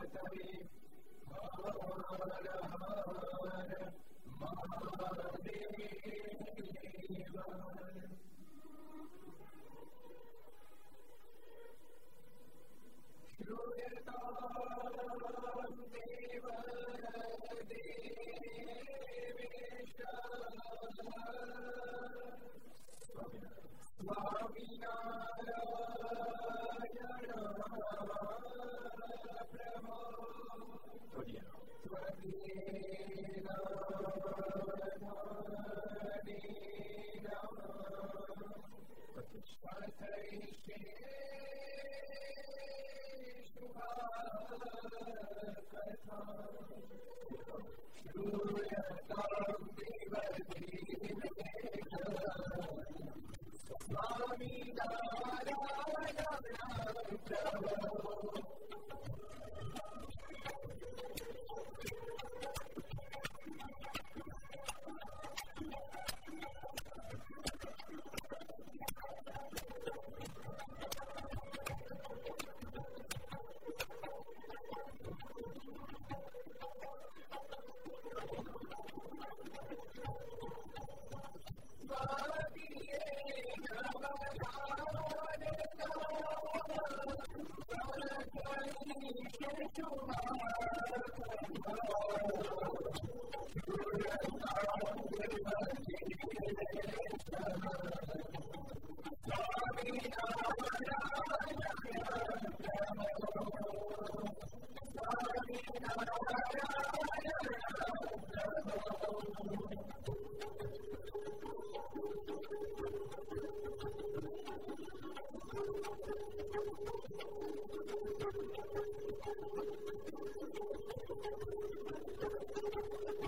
Thank Hallelujah. Thank you.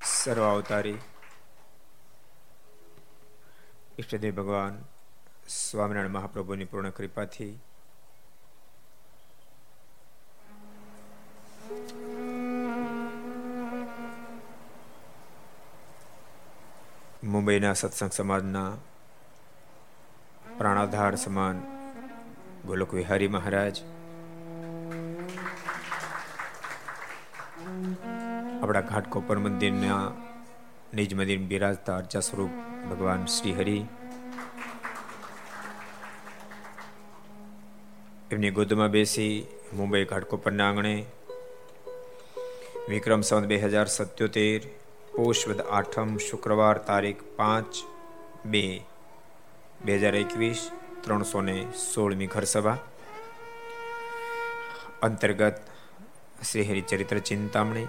ਸਰਵਾਉਤਾਰੀ ઈષ્ટદેવ ભગવાન સ્વામિનારાયણ મહાપ્રભુની પૂર્ણ કૃપાથી મુંબઈના સત્સંગ સમાજના પ્રાણાધાર સમાન ગોલક વિહારી મહારાજ, આપણા ઘાટકોપર મંદિરના નિજ મંદિર બિરાજતા અર્ચા સ્વરૂપ ભગવાન શ્રી હરિ એમની ગોદમાં બેસી મુંબઈ ઘાટકોપરના આંગણે વિક્રમ સંવત બે હજાર સત્યોતેર પોષવદ આઠમ શુક્રવાર તારીખ પાંચ બે બે હજાર એકવીસ, ત્રણસો ને સોળમી ઘરસભા. અંતર્ગત Shri Haricharitra Chintamani.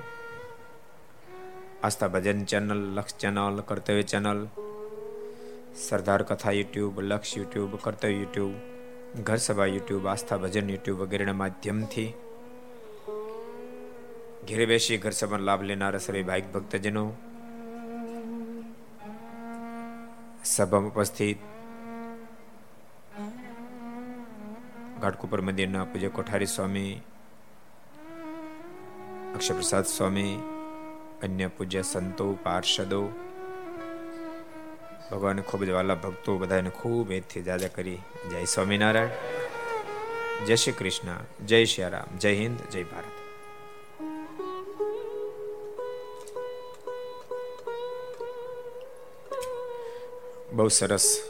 Aastha Bhajan channel, Laksh channel, Kartavya channel, Sardar Katha YouTube, Laksh YouTube, કર્તવ્ય યુટ્યુબ, ઘર સભા યુટ્યુબ, આસ્થા ભજન યુટ્યુબ વગેરેના માધ્યમથી ઘેરે બેસી ઘર સભાનો લાભ લેનારા સર્વે ભાઈક ભક્તજનો સભામાં ઉપસ્થિત ઘાટકુપર મંદિરના પૂજ્ય કોઠારી સ્વામી અક્ષરપ્રસાદ સ્વામી અન્ય પૂજ્ય સંતો, પાર્ષદો. ભગવાન ખૂબ જ વાલા ભક્તો બધાને ખૂબ એથી જાજા કરી. જય સ્વામિનારાયણ. જય શ્રી કૃષ્ણ. જય શ્રી રામ. જય હિન્દ. જય ભારત. બહુ સરસ.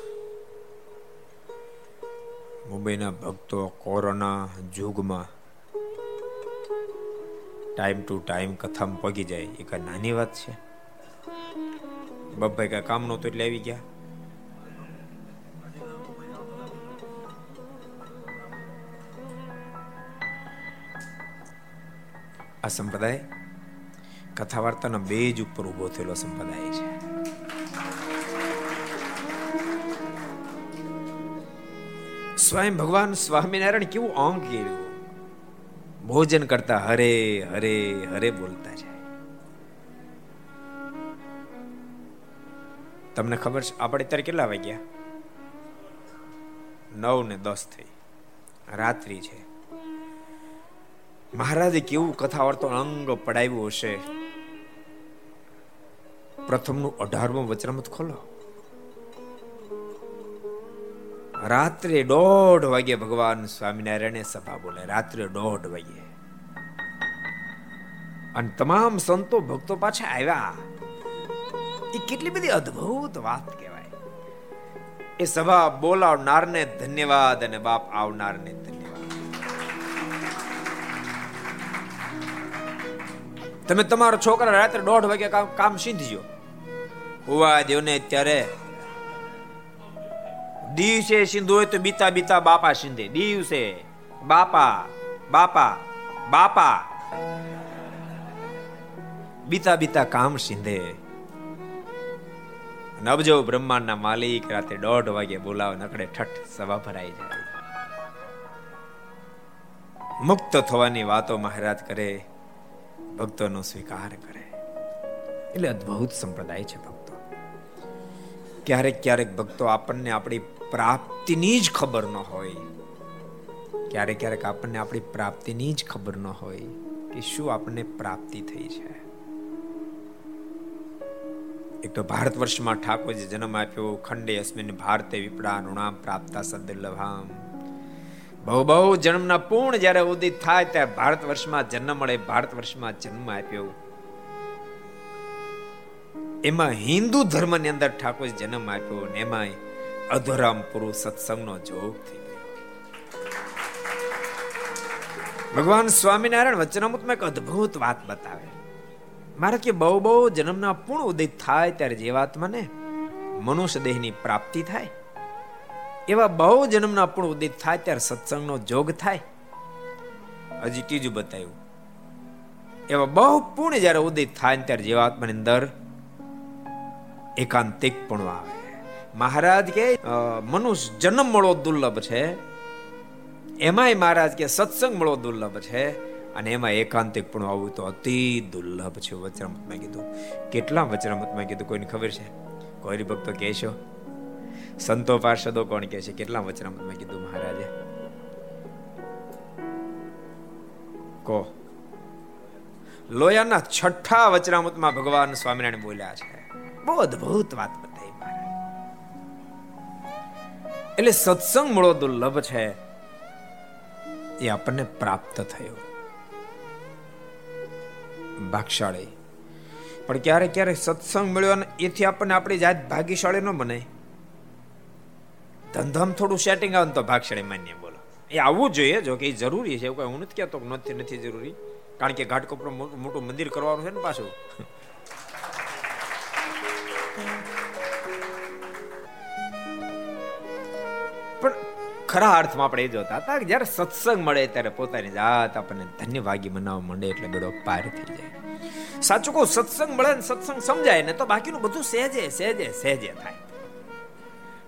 મુંબઈના ભક્તો કોરોના યુગમાં ટાઈમ ટુ ટાઈમ કથામાં પગી જાય. એ કઈ નાની વાત છે. બબ્બાઈ કઈ કામ નહોતું એટલે આવી ગયા. આ સંપ્રદાય કથા વાર્તાના બેજ ઉપર ઊભો થયેલો સંપ્રદાય છે. સ્વયં ભગવાન સ્વામિનારાયણ કેવું અંગ કેળ્યું ભોજન કરતા હરે હરે હરે બોલતા જાય. તમને ખબર છે? આપણે અત્યારે કેટલા વાગ્યા? નવ ને દસ થઈ. રાત્રિ છે. મહારાજે કેવું કથા વાર્તો અંગ પડાવ્યું હશે? પ્રથમનું અઢારમું વચનામત ખોલો. રાત્રે દોઢ વાગે ભગવાન સ્વામિનારાયણે સભા બોલે. રાત્રે દોઢ વાગે. અને તમામ સંતો ભક્તો પાછા આવ્યા. એ કેટલી બધી અદ્ભુત વાત કહેવાય. એ સભા બોલાવનારને ધન્યવાદ અને બાપ આવનારને ધન્યવાદ. તમે તમારો છોકરા રાત્રે દોઢ વાગે કામ સીંધજો. હોવા દેવને અત્યારે દિવસે સિંધુ હોય તો બીતા બીતા બાપા સિંધે. દિવસે બાપા બાપા બાપા. બીતા બીતા કામ સિંધે. નવજો બ્રહ્માંડના માલિક રાતે દોઢ વાગે બોલાવે નકડે ઠઠ સભા ભરાઈ જાય. મુક્ત થવાની વાતો મહારાજ કરે, ભક્તોનો સ્વીકાર કરે. એટલે અદ્ભુત સંપ્રદાય છે ભક્તો. ક્યારેક ક્યારેક ભક્તો આપણને આપણી પ્રાપ્તિની જ ખબર ન હોય. ક્યારેક ક્યારેક આપણને આપણી પ્રાપ્તિની જ ખબર ન હોય કે શું આપણને પ્રાપ્તિ થઈ છે. એક તો ભારત વર્ષમાં ઠાકોરજી જન્મ આપ્યો, ખંડે અસ્મિન ભારતે વિપડા નુણામ પ્રાપ્તા સદલભામ બહુ બહુ જન્મના પૂર્ણ જ્યારે ઉદિત થાય ત્યારે ભારત વર્ષમાં જન્મ મળે, ભારત વર્ષમાં જન્મ આપ્યો. એમાં હિન્દુ ધર્મની અંદર ઠાકોર જન્મ આપ્યો ને એમાં અધોરામ પુરુષ સત્સંગનો જોગ થઈ ભગવાન સ્વામિનારાયણ વચનામૃતમાં એક અદ્ભુત વાત બતાવે. મારે કે બહુ બહુ જન્મના પૂર્ણ ઉદય થાય ત્યારે જીવાત્માને મનુષ્ય દેહની પ્રાપ્તિ થાય, એવા બહુ જન્મના પૂર્ણ ઉદિત થાય ત્યારે સત્સંગનો જોગ થાય. હજી ત્રીજું બતાવ્યું. એવા બહુ પૂર્ણ જ્યારે ઉદિત થાય ત્યારે જીવાત્માની અંદર એકાંતિક પણ આવે. મહારાજ કે મનુષ્ય જન્મ મળો દુર્લભ છે. એમાંય મહારાજ કે, સત્સંગ મળો દુર્લભ છે. અને એમાં એકાંતિક પણ આવવું તો અતિ દુર્લભ છે વચરામતમાં કીધું. કેટલા વચરામતમાં કીધું, કોઈને ખબર છે? કોઈ ભક્તો કહેશો? સંતો પાર્ષદો કોણ કહે છે? કેટલા વચરામતમાં કીધું મહારાજે? કો લોયાના છઠ્ઠા વચરામતમાં ભગવાન સ્વામિનારાયણ બોલ્યા છે. બહુ અદભુત વાત એટલે સત્સંગ મળો દુર્લભ છે. એ આપણને પ્રાપ્ત થયો. ભાગશાળી. પણ ક્યારેક ક્યારેક સત્સંગ મળ્યો અને એથી આપણને આપણી જાત ભાગ્યશાળી ન બને. ધંધામ થોડું સેટિંગ આવે તો ભાગશાળી માન્ય બોલો. એ આવવું જોઈએ, જો કે એ જરૂરી છે. એવું કઈ હું નથી કહેતો નથી નથી જરૂરી. કારણ કે ઘાટકોપર મોટું મંદિર કરવાનું છે ને પાછું. ખરા અર્થમાં આપણે એ જોતા હતા કે જ્યારે સત્સંગ મળે ત્યારે પોતાની જાત આપણને ધન્ય ભાગી મનાવવા માંડે એટલે બધો પાર થઈ જાય. સાચું કહું, સત્સંગ મળે ને સત્સંગ સમજાય ને તો બાકીનું બધું સહેજે સહેજે સહેજે થાય.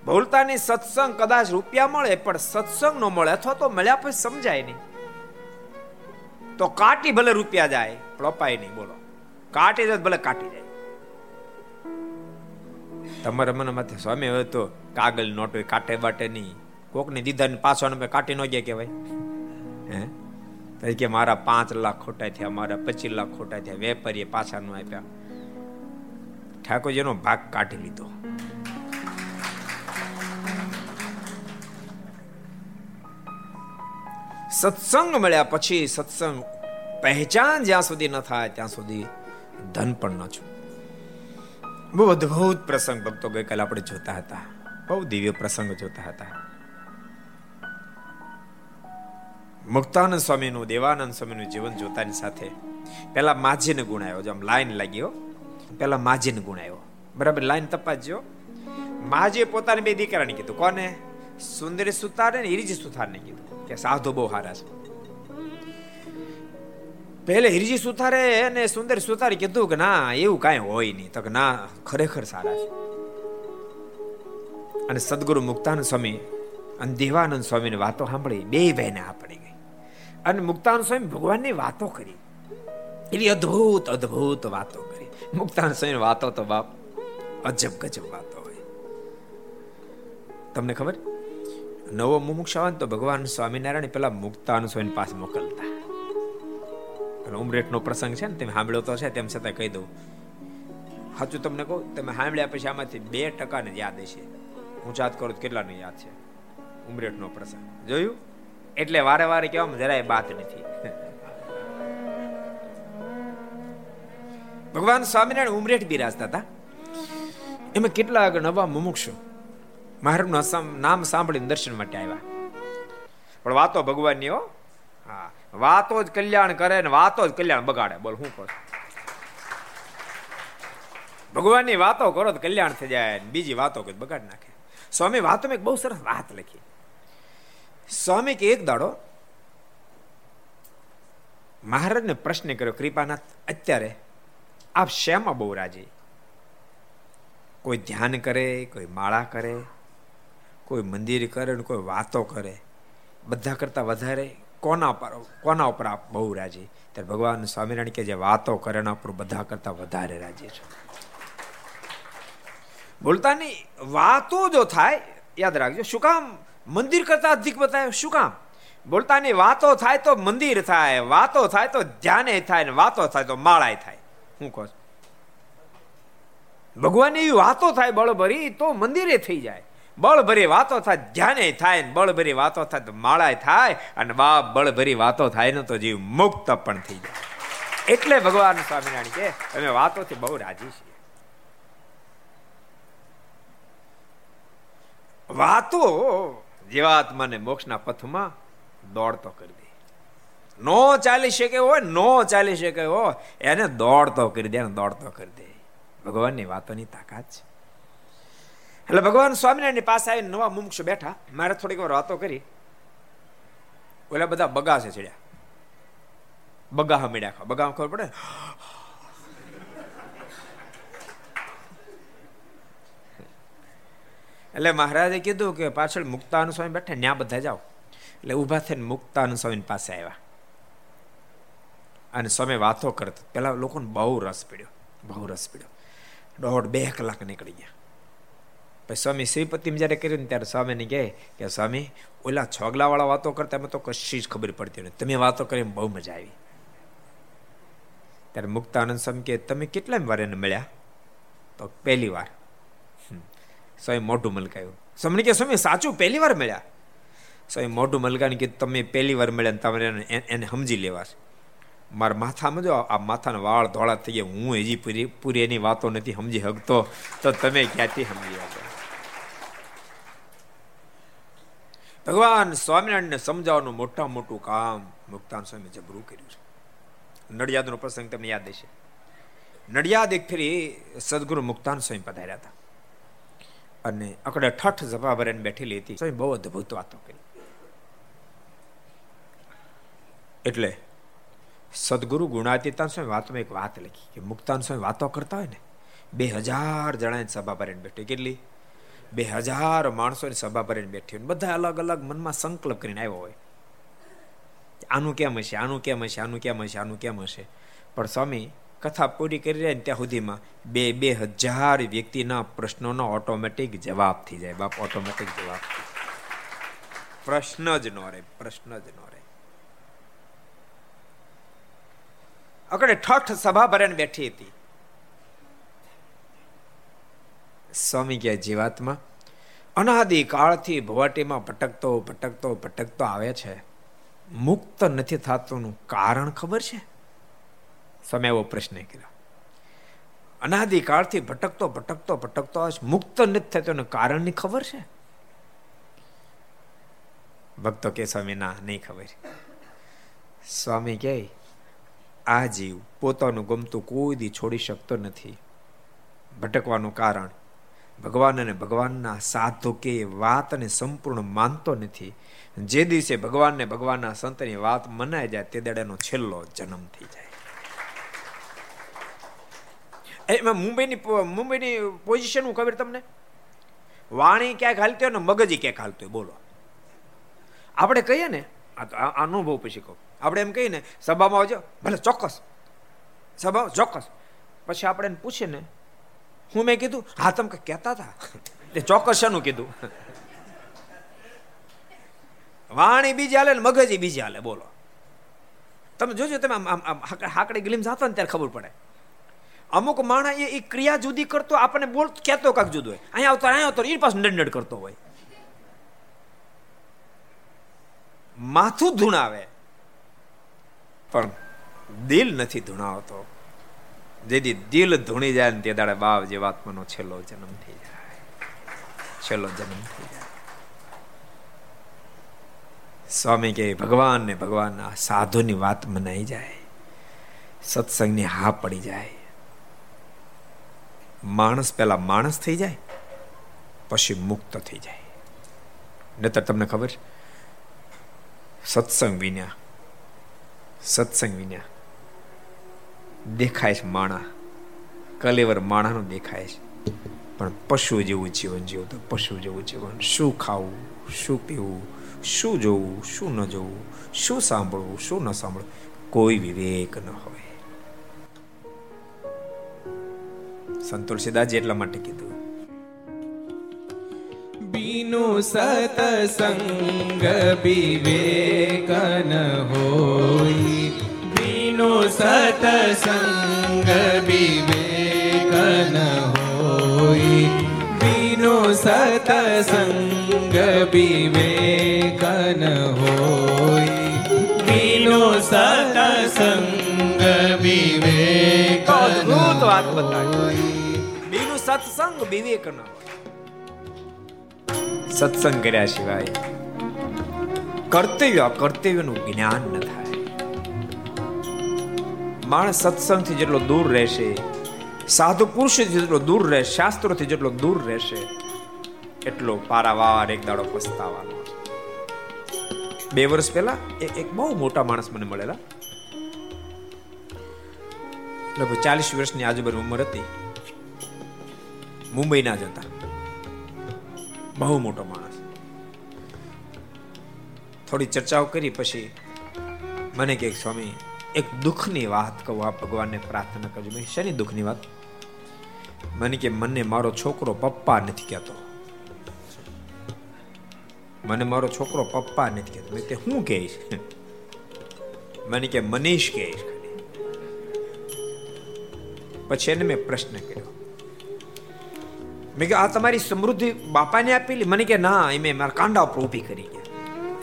ભૂલતાની સત્સંગ કદાચ રૂપિયા મળે, પણ સત્સંગ ન મળે અથવા તો મળ્યા પછી સમજાય નહીં. તો કાટી ભલે રૂપિયા જાય, પણ અપાય નહીં, બોલો. કાટી જાય ભલે કાટી જાય. તમારા મને માથે સ્વામી હવે તો કાગળ નોટ હોય કાટે બાટે નહીં. કોકને દીધા ને પાછો કાટી ન ગયા કહેવાય. હે? કે મારા પાંચ લાખ ખોટા થયા, મારા પચીસ લાખ ખોટા થયા, વેપારીએ પાછા ન આપ્યા. ઠાકોરજીનો ભાગ કાઢી લીધો. સત્સંગ મળ્યા પછી સત્સંગ પહેચાન જ્યાં સુધી ન થાય, ત્યાં સુધી ધન પણ ન છું બહુ અદભુત પ્રસંગ ભક્તો ગઈકાલે આપણે જોતા હતા. બહુ દિવ્ય પ્રસંગ જોતા હતા. મુક્તાનંદ સ્વામીનું, દેવાનંદ સ્વામીનું જીવન જોતાની સાથે પહેલા માજીને ગુણ આવ્યો જો આમ લાઈન લાગ્યો પહેલા માજીને ગુણ આવ્યો બરાબર, લાઈન તપાસજો. માજીએ પોતાની બે દીકરાને કીધું. કોને? સુંદરી સુતારે ને હિરજી સુથારને કીધું. કે સાધુ બહુ હારા છે. પહેલે હિરજી સુથારે અને સુંદર સુતારે કીધું કે ના, એવું કાંઈ હોય નહીં. તો કે ના, ખરેખર સારા છે. અને સદગુરુ મુક્તાનંદ સ્વામી અને દેવાનંદ સ્વામીની વાતો સાંભળી, બે બહેને આ પડી ગઈ. અને મુક્તાન સ્વામી ભગવાનની વાતો કરી. એવી અદ્ભુત અદ્ભુત વાતો કરી. મુક્તાન સ્વામી વાતો તો બાપ અજબ ગજબ વાતો હોય. તમને ખબર? નવો મુમુક્ષ આવે તો ભગવાન સ્વામિનારાયણ પેલા મુક્તાન સ્વામી પાસે મોકલતા. ઉમરેઠનો પ્રસંગ છે ને, તમે સાંભળ્યો તો છે, તેમ છતાં કહી દઉં. સાચું તમને કહું, તમે સાંભળ્યા પછી આમાંથી બે ટકાને યાદ હશે. હું જાત કરું કેટલાને યાદ છે? ઉમરેટનો પ્રસંગ. જોયું? એટલે વારે વારે કહેવામાં જરાય બાત નથી. ભગવાન સ્વામિનારાયણ ઉમરેઠ બિરાજતા હતા. એમાં કેટલા આગળ નવા મુમુક્ષો મારું નામ સાંભળીને દર્શન માટે આવ્યા. પણ વાતો ભગવાનની હો. હા, વાતો જ કલ્યાણ કરે ને વાતો જ કલ્યાણ બગાડે. બોલ, હું કહું? ભગવાનની વાતો કરો તો કલ્યાણ થઈ જાય બીજી વાતો કોઈ બગાડ નાખે. સ્વામી વાતો મેં બહુ સરસ વાત લખી. સ્વામી કે એક દાડો મહારાજને પ્રશ્ન કર્યો, કૃપાનાથ, અત્યારે આપ શેમાં બહુ રાજી? કોઈ ધ્યાન કરે, કોઈ માળા કરે, કોઈ મંદિર કરે ને કોઈ વાતો કરે? બધા કરતા વધારે કોના પર, કોના ઉપર આપ બહુ રાજી? ત્યારે ભગવાન સ્વામિનારાયણ કે જે વાતો કરે એના ઉપર બધા કરતા વધારે રાજી છે. બોલતા નહીં વાતો જો થાય, યાદ રાખજો, શું કામ મંદિર કરતા અધિક બતાવ્યો શું કામ? બોલતા નહીં વાતો થાય તો મંદિર થાય, વાતો થાય તો ધ્યાને થાય ને વાતો થાય તો માળાય થાય. હું કહું ભગવાનની એવી વાતો થાય બળભરી તો મંદિરે થઈ જાય. બળભરી વાતો થાય, ધ્યાને થાય ને બળભરી વાતો થાય તો માળાય થાય અને બાપ બળભરી વાતો થાય ને તો જીવ મુક્ત પણ થઈ જાય. એટલે ભગવાન સ્વામિનારાયણ કે, અમે વાતોથી બહુ રાજી છીએ. વાતો જીવાત્માને મોક્ષના પથમાં દોડતો કરી દે. નો ચાલી શકે હોય, નો ચાલી શકે હોય, એને દોડતો કરી દે દોડતો કરી દે. ભગવાનની વાતોની તાકાત છે. એટલે ભગવાન સ્વામિનારાયણની પાસે આવીને નવા મુમક્ષ બેઠા. મારે થોડીક વાર વાતો કરી. ઓલા બધા બગા છે ચડ્યા. બગા મળ્યા બગા ખબર પડે? એટલે મહારાજે કીધું કે પાછળ મુક્તાનુ સ્વામી બેઠા ત્યાં બધા જાઓ. એટલે ઊભા થઈને મુક્તાનુ સ્વામી પાસે આવ્યા. અને સ્વામી વાતો કરતા, પેલા લોકોને બહુ રસ પડ્યો, બહુ રસ પડ્યો. દોઢ બે કલાક નીકળી ગયા. પછી સ્વામી શ્રીપતિ જયારે કર્યું ને ત્યારે સ્વામીને કહે કે સ્વામી, ઓલા છોગલાવાળા વાતો કરતા એમાં તો કશી જ ખબર પડતી નથી. તમે વાતો કરી બહુ મજા આવી. ત્યારે મુક્તાનંદ સ્વામી કે તમે કેટલા વાર એને મળ્યા? તો પહેલી વાર. સ્વામી મોઢું મલકાયું. સ્વામી કે સ્વામી, સાચું? પહેલી વાર મળ્યા? સ્વામી મોઢું મલકાને કે તમે પહેલી વાર મળ્યા ને તમારે એને સમજી લેવા મારા માથામાં જો આ માથાના વાળ ધોળા થઈ ગયા, હું હજી પૂરી પૂરી એની વાતો નથી સમજી શકતો. તો તમે ક્યાંથી સમજી શકો? ભગવાન સ્વામિનારાયણને સમજાવવાનું મોટા મોટું કામ મુક્તાન સ્વામી જબરું કર્યું છે. નડિયાદનો પ્રસંગ તમને યાદ હશે. નડિયાદ એક ફેરી સદગુરુ મુક્તાન સ્વામી પધાર્યા હતા. અને અકડે ઠઠ સભા ભરીને બેઠેલી હતી. સ્વામી બહુ અદભુત વાતો કરી. એટલે સદગુરુ ગુણાતીતાન સ્વામી વાતમાં એક વાત લખી કે મુક્તાન સ્વામી વાતો કરતા હોય ને, બે હજાર જણાની સભા ભરીને બેઠી. કેટલી? બે હજાર માણસોની સભા ભરીને બેઠી હોય બધા અલગ અલગ મનમાં સંકલ્પ કરીને આવ્યો હોય. આનું કેમ હશે? આનું કેમ હશે? આનું કેમ હશે? આનું કેમ હશે? પણ સ્વામી કથા પૂરી કરી રહ્યા ને ત્યાં સુધીમાં બે બે હજાર વ્યક્તિના પ્રશ્નોનો ઓટોમેટિક જવાબ થઈ જાય. બાપ ઓટોમેટિક જવાબ. પ્રશ્ન જ નો રહે, પ્રશ્ન જ નો રહે. અકડે ઠઠ સભા ભરાને બેઠી હતી. સ્વામી કે જીવાતમાં, અનાદિ કાળથી ભવાટીમાં ભટકતો ભટકતો ભટકતો આવે છે. મુક્ત નથી થતું કારણ ખબર છે? સ્વામી એવો પ્રશ્ન કર્યો. અનાદિ કાળથી ભટકતો ભટકતો ભટકતો મુક્ત નથી થતો. એનું કારણની ખબર છે? ભક્તો કે, સ્વામી, ના, નહીં ખબર. સ્વામી કહે આ જીવ પોતાનું ગમતું કોઈ દી છોડી શકતો નથી. ભટકવાનું કારણ, ભગવાન અને ભગવાનના સાધુ કે વાત અને સંપૂર્ણ માનતો નથી. જે દિવસે ભગવાનને ભગવાનના સંતની વાત મનાઈ જાય, તે દાડાનો છેલ્લો જન્મ થઈ જાય. એમાં મુંબઈની મુંબઈની પોઝિશન હું ખબર તમને? વાણી ક્યાંક હાલતી હોય ને મગજ ક્યાંક હાલતું હોય, બોલો. આપણે કહીએ ને, આ અનુભવ પછી કહું. આપણે એમ કહીએ ને, સભામાં આવજો, ભલે ચોક્કસ. સભા, ચોક્કસ. પછી આપણે એને પૂછીએ ને, હું મેં કીધું, હા, તમે કહેતા હતા? એ ચોક્કસ શાનું કીધું? વાણી બીજી હાલે ને મગજ બીજી હાલે, બોલો. તમે જોજો, તમે આમ આમ હાકડી ગલીમ જાતો ને ત્યારે ખબર પડે. અમુક માણસ એ ક્રિયા જુદી કરતો, આપણને બોલ કહેતો કાંક જુદો હોય. અહીંયા આવતો અહીંયા આવતો એ પાસે નડનડ કરતો હોય. માથું ધૂણાવે. પણ દિલ નથી ધૂણાવતો. જેથી દિલ ધૂણી જાય ને તે દાડે બાપ જેવાત્માનો છેલ્લો જન્મ થઈ જાય. છેલ્લો જન્મ થઈ જાય. સ્વામી કે ભગવાન ને ભગવાનના સાધુની વાત મનાઈ જાય. સત્સંગની હા પડી જાય. માણસ પહેલા માણસ થઈ જાય, પછી મુક્ત થઈ જાય. નતર તમને ખબર? સત્સંગ વિના સત્સંગ વિના દેખાય છે માણા. કલેવર માણાનું દેખાય છે. પણ પશુ જેવું જીવન જીવો તો પશુ જેવું જીવન. શું ખાવું, શું પીવું, શું જોવું, શું ન જોવું, શું સાંભળવું, શું ન સાંભળવું, કોઈ વિવેક ન હોય. સંત તુલસીદાસજી એટલા માટે કીધું. બીનો સતસંગ વિવેકન હોય. બીનો સતસંગ વિવેકન હોય. સતસંગ વિવેકન હોય. બીનો સતસંગ વિવેકન અદભુત વાત બતાવી. બીનું સત્સંગ વિવેક ન સત્સંગ કર્યા સિવાય કર્તવ્ય કર્તવ્યનું જ્ઞાન ન થાય. માણસ સત્સંગથી જેટલો દૂર રહેશે, સાધુ પુરુષ જેટલો દૂર રહેશે શાસ્ત્રોથી જેટલો દૂર રહેશે, એટલો પારાવાર એક દાડો પસ્તાવાનો. બે વર્ષ પહેલા એક બહુ મોટા માણસ મને મળેલા. લગભગ ચાલીસ વર્ષની આજુબાજુ ઉંમર હતી. મુંબઈના જ હતા બહુ મોટો માણસ. થોડી ચર્ચાઓ કરી, પછી મને કે સ્વામી, એક દુઃખની વાત કહું આ ભગવાનને પ્રાર્થના કરજો. મેં શેની દુઃખની વાત? મને કે, મને મારો છોકરો પપ્પા નથી કહેતો. મને મારો છોકરો પપ્પા નથી કહેતો. મેં તે હું કહીશ? મને કે, મનીષ કહીશ. પછી એને મેં પ્રશ્ન કર્યો. મેં કે આ તમારી સમૃદ્ધિ બાપાને આપેલી? મને કે, ના, એ મેં મારા કાંડા ઉપર ઊભી કરી કે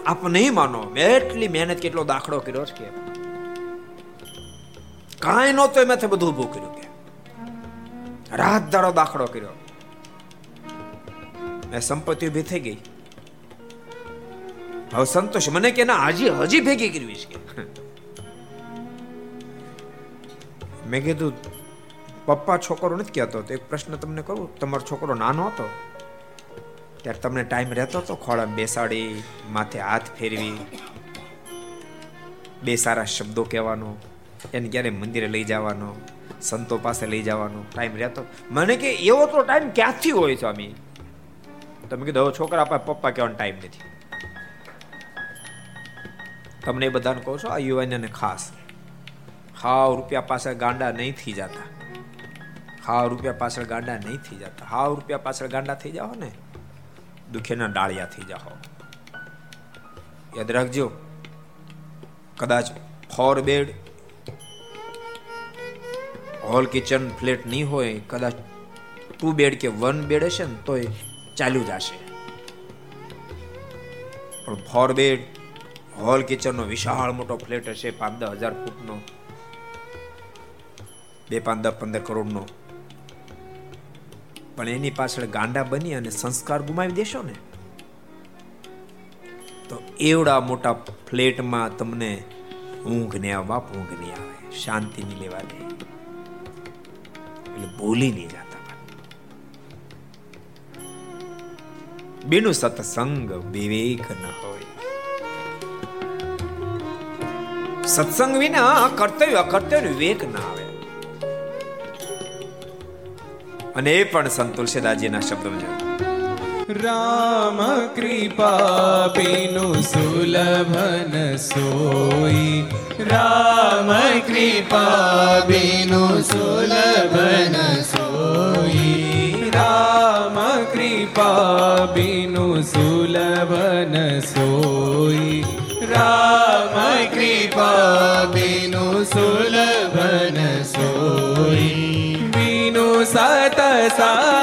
આપ નહીં માનો, મેં એટલી મહેનત કેટલો દાખલો કર્યો છે કે કાંઈ નહોતો એમાંથી બધું ઊભું કર્યું કે. રાત દાડો દાખલો કર્યો. મેં સંપત્તિ ઊભી થઈ ગઈ. હવે સંતોષ, મને કે, ના, હજી હજી ભેગી કરવી છે મેં કીધું પપ્પા છોકરો નથી કહેતો. એક પ્રશ્ન તમને કરું, તમારો છોકરો નાનો હતો, ત્યારે તમને ટાઈમ રહેતો હતો ખોળા બેસાડી, માથે હાથ ફેરવી, બે સારા શબ્દો કહેવાનો, એને ક્યારે મંદિરે લઈ જવાનો, સંતો પાસે લઈ જવાનો ટાઈમ રહેતો. મને કે એવો તો ટાઈમ ક્યાંથી હોય સ્વામી? તમે કીધું છોકરા પાસે પપ્પા કહેવાનો ટાઈમ નથી. તમને બધાને કહો છો, આ યુવાનને ખાસ. હાવ રૂપિયા પાસે ગાંડા નહીં થઈ જતા. હાવ રૂપિયા પાછળ ગાંડા નહીં થઈ જતા. હાવ રૂપિયા પાછળ ગાંડા થઈ જાઓ ને, દુખેના ડાળિયા થઈ જાઓ. યાદ રાખજો, કદાચ four bed, hall kitchen flat નહીં હોય, કદાચ ટુ બેડ કે વન બેડ હશે ને, તોય ચાલ્યું જશે પણ ફોર બેડ, હોલ કિચનનો વિશાળ મોટો ફ્લેટ હશે, પાંચ દસ હજાર ફૂટનો, બે પાંચ દસ પંદર કરોડનો. પણ એની પાછળ ગાંડા બની અને સંસ્કાર ગુમાવી દેશો ને? તો એવડા મોટા ફ્લેટમાં તમને ઊંઘ ને આવે ઊંઘ નહીં આવે, શાંતિ નહીં લેવા દે. એટલે ભૂલી નહીં જતા બીનું સત્સંગ વિવેક ન હોય. સત્સંગ વિના કર્તવ્ય અકર્તવ્ય વિવેક ના અને એ પણ સંત તુલસીદાસજીના શબ્દો રામ કૃપા બિનુ સુલભન સોઈ. રામ કૃપા બિનુ સુલભન સોઈ. રામ કૃપા બિનુ સુલભન સોઈ. રામ કૃપા સતસંગ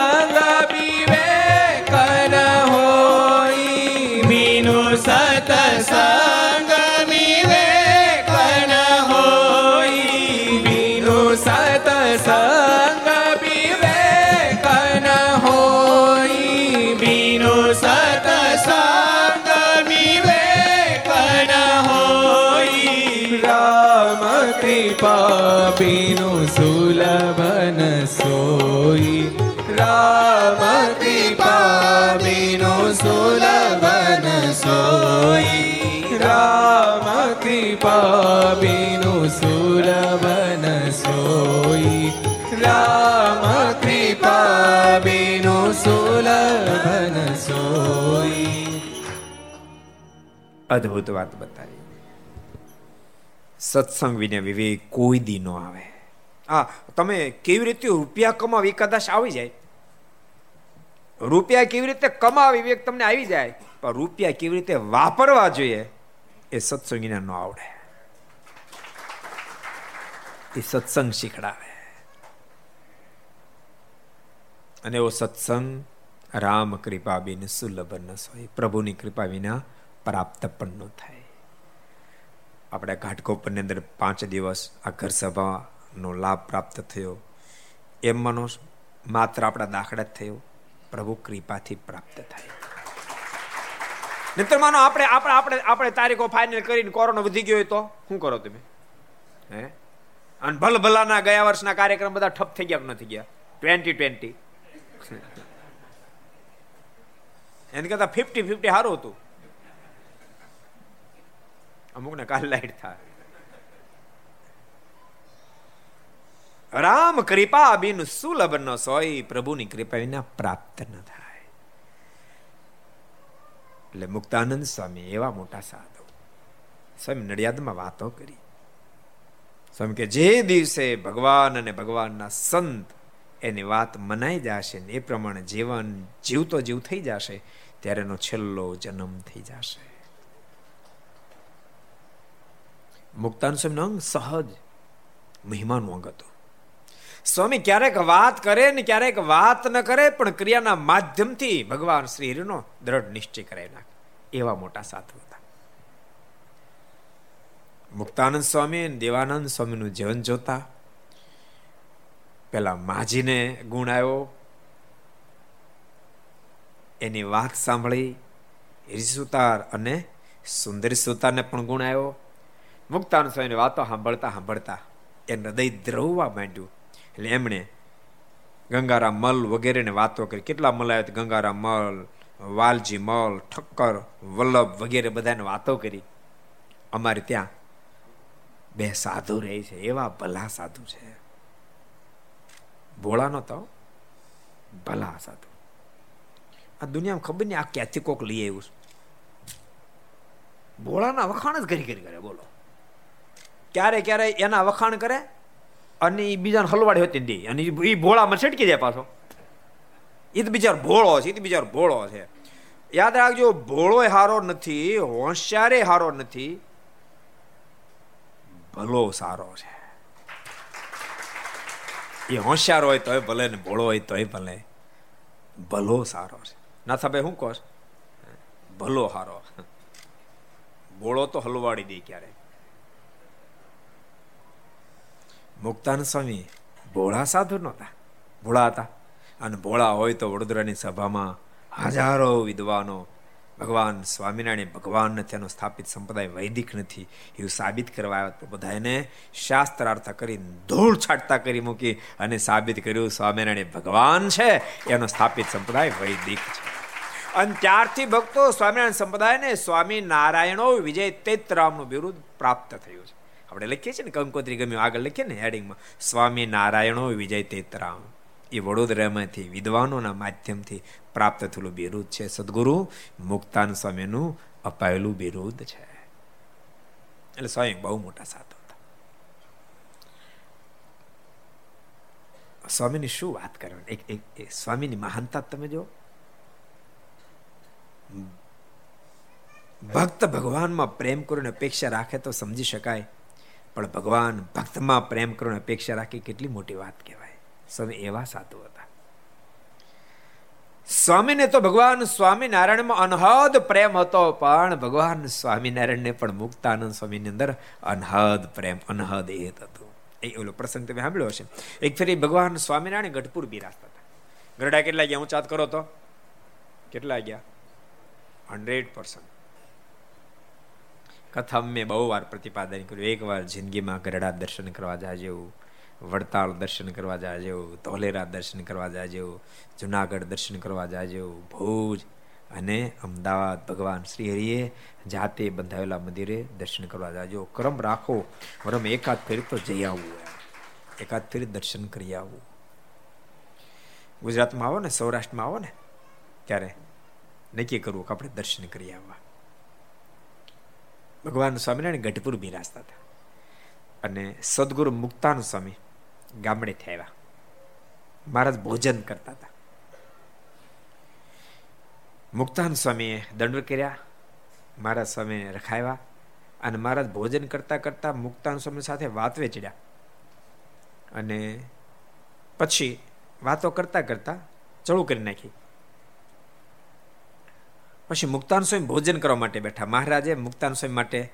અદ્ભુત વાત બતાવી. સત્સંગ વિને વિવેક કોઈ દી નો આવે. હા તમે કેવી રીતે રૂપિયા કમાવી કદાચ આવી જાય? રૂપિયા કેવી રીતે કમાવ વિવેક તમને આવી જાય? પણ રૂપિયા કેવી રીતે વાપરવા જોઈએ એ સત્સંગીને ન આવડે. એ સત્સંગ શીખડાવે. અને એવો સત્સંગ રામ કૃપા બિન સુલભ ન સોય. પ્રભુની કૃપા વિના પ્રાપ્ત પણ ન થાય. આપણે ઘાટકોપરની અંદર પાંચ દિવસ આ ઘર સભાનો લાભ પ્રાપ્ત થયો. એમ માનો માત્ર આપણા દાખલા જ થયો. પ્રભુ કૃપાથી પ્રાપ્ત થાય. નહીતર માનો આપણે આપણે આપણે આપણે તારીખો ફાઇનલ કરીને કોરોના વધી ગયો હોય તો શું કરો તમે? હે? અને ભલ ભલાના ગયા વર્ષના કાર્યક્રમ બધા ઠપ થઈ ગયા નથી ગયા? ટ્વેન્ટી ટ્વેન્ટી એને કરતા ફિફ્ટી ફિફ્ટી સારું હતું. અમુક ને કાલ લાઈટ થાય. રામ કૃપા બિન સુલભ ન સોય, પ્રભુની કૃપા વિના પ્રાપ્ત ન થાય. એટલે મુક્તાનંદ સ્વામી એવા મોટા સાધુ. સ્વામી નડિયાદમાં વાતો કરી. સ્વામી કે જે દિવસે ભગવાન અને ભગવાનના સંત એની વાત મનાઈ જશે ને એ પ્રમાણે જીવન જીવતો જીવ થઈ જશે, ત્યારે એનો છેલ્લો જન્મ થઈ જશે. મુક્તાન સ્વામી અંગ સહજ મહિમાનું અંગ હતું. સ્વામી ક્યારેક વાત કરે ને ક્યારેક વાત ન કરે, પણ ક્રિયાના માધ્યમથી ભગવાન શ્રી હરિનો દ્રઢ નિશ્ચય કરાવી નાખે. એવા મોટા સાધુ હતા. મુક્તાનંદ સ્વામી દેવાનંદ સ્વામીનું જીવન જોતા પેલા માજીને ગુણ આવ્યો. એની વાત સાંભળી સુતાર અને સુંદરી સુતારને પણ ગુણ આવ્યો. મુક્તાન સ્વામીની વાતો સાંભળતા સાંભળતા એ હૃદય દ્રવવા માંડ્યું. એટલે એમણે ગંગારામ મલ વગેરેને વાતો કરી. કેટલા મલ આવ્યા ગંગારામ મલ, વાલજી મલ, ઠક્કર, વલ્લભ વગેરે બધાને વાતો કરી. અમારે ત્યાં બે સાધુ રહે છે. એવા ભલા સાધુ છે. ભોળા તો ભલા સાધુ. આ દુનિયામાં ખબર નહીં, આ ક્યાંથી કોક લઈ આવ્યું ભોળાના વખાણ જ કરી કરી કરે, બોલો. ક્યારે ક્યારે એના વખાણ કરે અને એ બીજાને હલવાડી હોતી દે. અને એ ભોળામાં છટકી જાય પાછો. એ તો બિચાર ભોળો છે એ તો બિચાર ભોળો છે. યાદ રાખજો ભોળો હારો નથી, હોશિયારે હારો નથી. ભલો સારો છે. એ હોશિયાર હોય તોય ભલે ને ભોળો હોય તોય ભલે. ભલો સારો છે. ના ભાઈ શું કહો ભલો હારો. ભોળો તો હલવાડી દે ક્યારે. મુક્તાન સ્વામી ભોળા સાધુ નહોતા ભોળા હતા અને ભોળા હોય તો વડોદરાની સભામાં હજારો વિદ્વાનો, ભગવાન સ્વામિનારાયણ ભગવાન નથી એનો સ્થાપિત સંપ્રદાય વૈદિક નથી, એવું સાબિત કરવા આવ્યા તો બધા એને શાસ્ત્રાર્થ કરી ધૂળ છાટતા કરી મૂકી અને સાબિત કર્યું, સ્વામિનારાયણ ભગવાન છે એનો સ્થાપિત સંપ્રદાય વૈદિક છે. અને ત્યારથી ભક્તો સ્વામિનારાયણ સંપ્રદાયને સ્વામી નારાયણો વિજય તેતરામનું બિરુદ પ્રાપ્ત થયું છે. આપણે લખીએ છીએ ને કંકોત્રી ગમ્યું. આગળ લખીએ ને હેડિંગમાં સ્વામી નારાયણો વિજય તેતરામ. એ વડોદરામાંથી વિદ્વાનોના માધ્યમથી પ્રાપ્ત થયેલું બિરુદ છે. સદગુરુ મુક્તાન સ્વામીનું અપાયેલું બિરુદ છે. એટલે સ્વામી બહુ મોટા સાધુ હતા. સ્વામીની શું વાત કરવાની? એક એક સ્વામીની મહાનતા તમે જો ભક્ત ભગવાનમાં પ્રેમ કરીને અપેક્ષા રાખે તો સમજી શકાય. પણ ભગવાન ભક્તમાં પ્રેમ કરવાની અપેક્ષા રાખી કેટલી મોટી વાત કહેવાય. સ્વામી એવા સાધુ હતા. સ્વામીને તો ભગવાન સ્વામિનારાયણમાં અનહદ પ્રેમ હતો, પણ ભગવાન સ્વામિનારાયણને પણ મુક્તાનંદ સ્વામીની અંદર અનહદ પ્રેમ, અનહદ એ હતું. એ ઓલો પ્રસંગ તમે સાંભળ્યો હશે. એક ફેરી ભગવાન સ્વામિનારાયણ ગઢપુર બિરાજતા હતા. ગરડા કેટલા ગયા? ચાત કરો તો? કેટલા ગયા? હંડ્રેડ પર્સન્ટ કથા મેં બહુ વાર પ્રતિપાદન કર્યું. એક વાર જિંદગીમાં ગરડા દર્શન કરવા જાય જેવું વડતાલ દર્શન કરવા જાય જેવું ધોલેરા દર્શન કરવા જાય જેવું જુનાગઢ દર્શન કરવા જાય જેવું ભુજ અને અમદાવાદ ભગવાન શ્રી હરિએ જાતે બંધાયેલા મંદિરે દર્શન કરવા જાજો ક્રમ રાખો વરમ એકાદ ફેરી તો જઈ આવવું એકાદ ફેરી દર્શન કરી આવવું ગુજરાતમાં આવો ને, સૌરાષ્ટ્રમાં આવો ને, ત્યારે નક્કી કરવું કે આપણે દર્શન કરી આવવા. ભગવાન સ્વામિનારાયણ ગઢપુર બિરાજતા હતા. અને સદગુરુ મુક્તાન સ્વામી ગામડેથી આવ્યા મહારાજ ભોજન કરતા હતા. મુક્તાન સ્વામીએ દંડ કર્યા. મહારાજ સ્વામીને રખાવ્યા અને મહારાજ ભોજન કરતા કરતા મુક્તાન સ્વામી સાથે વાત વેચડ્યા અને પછી વાતો કરતા કરતા ચડું કરી નાખી. પછી મુક્તાન સ્વામી ભોજન કરવા માટે બેઠા. મહારાજે મુક્તાન સ્વામી માટે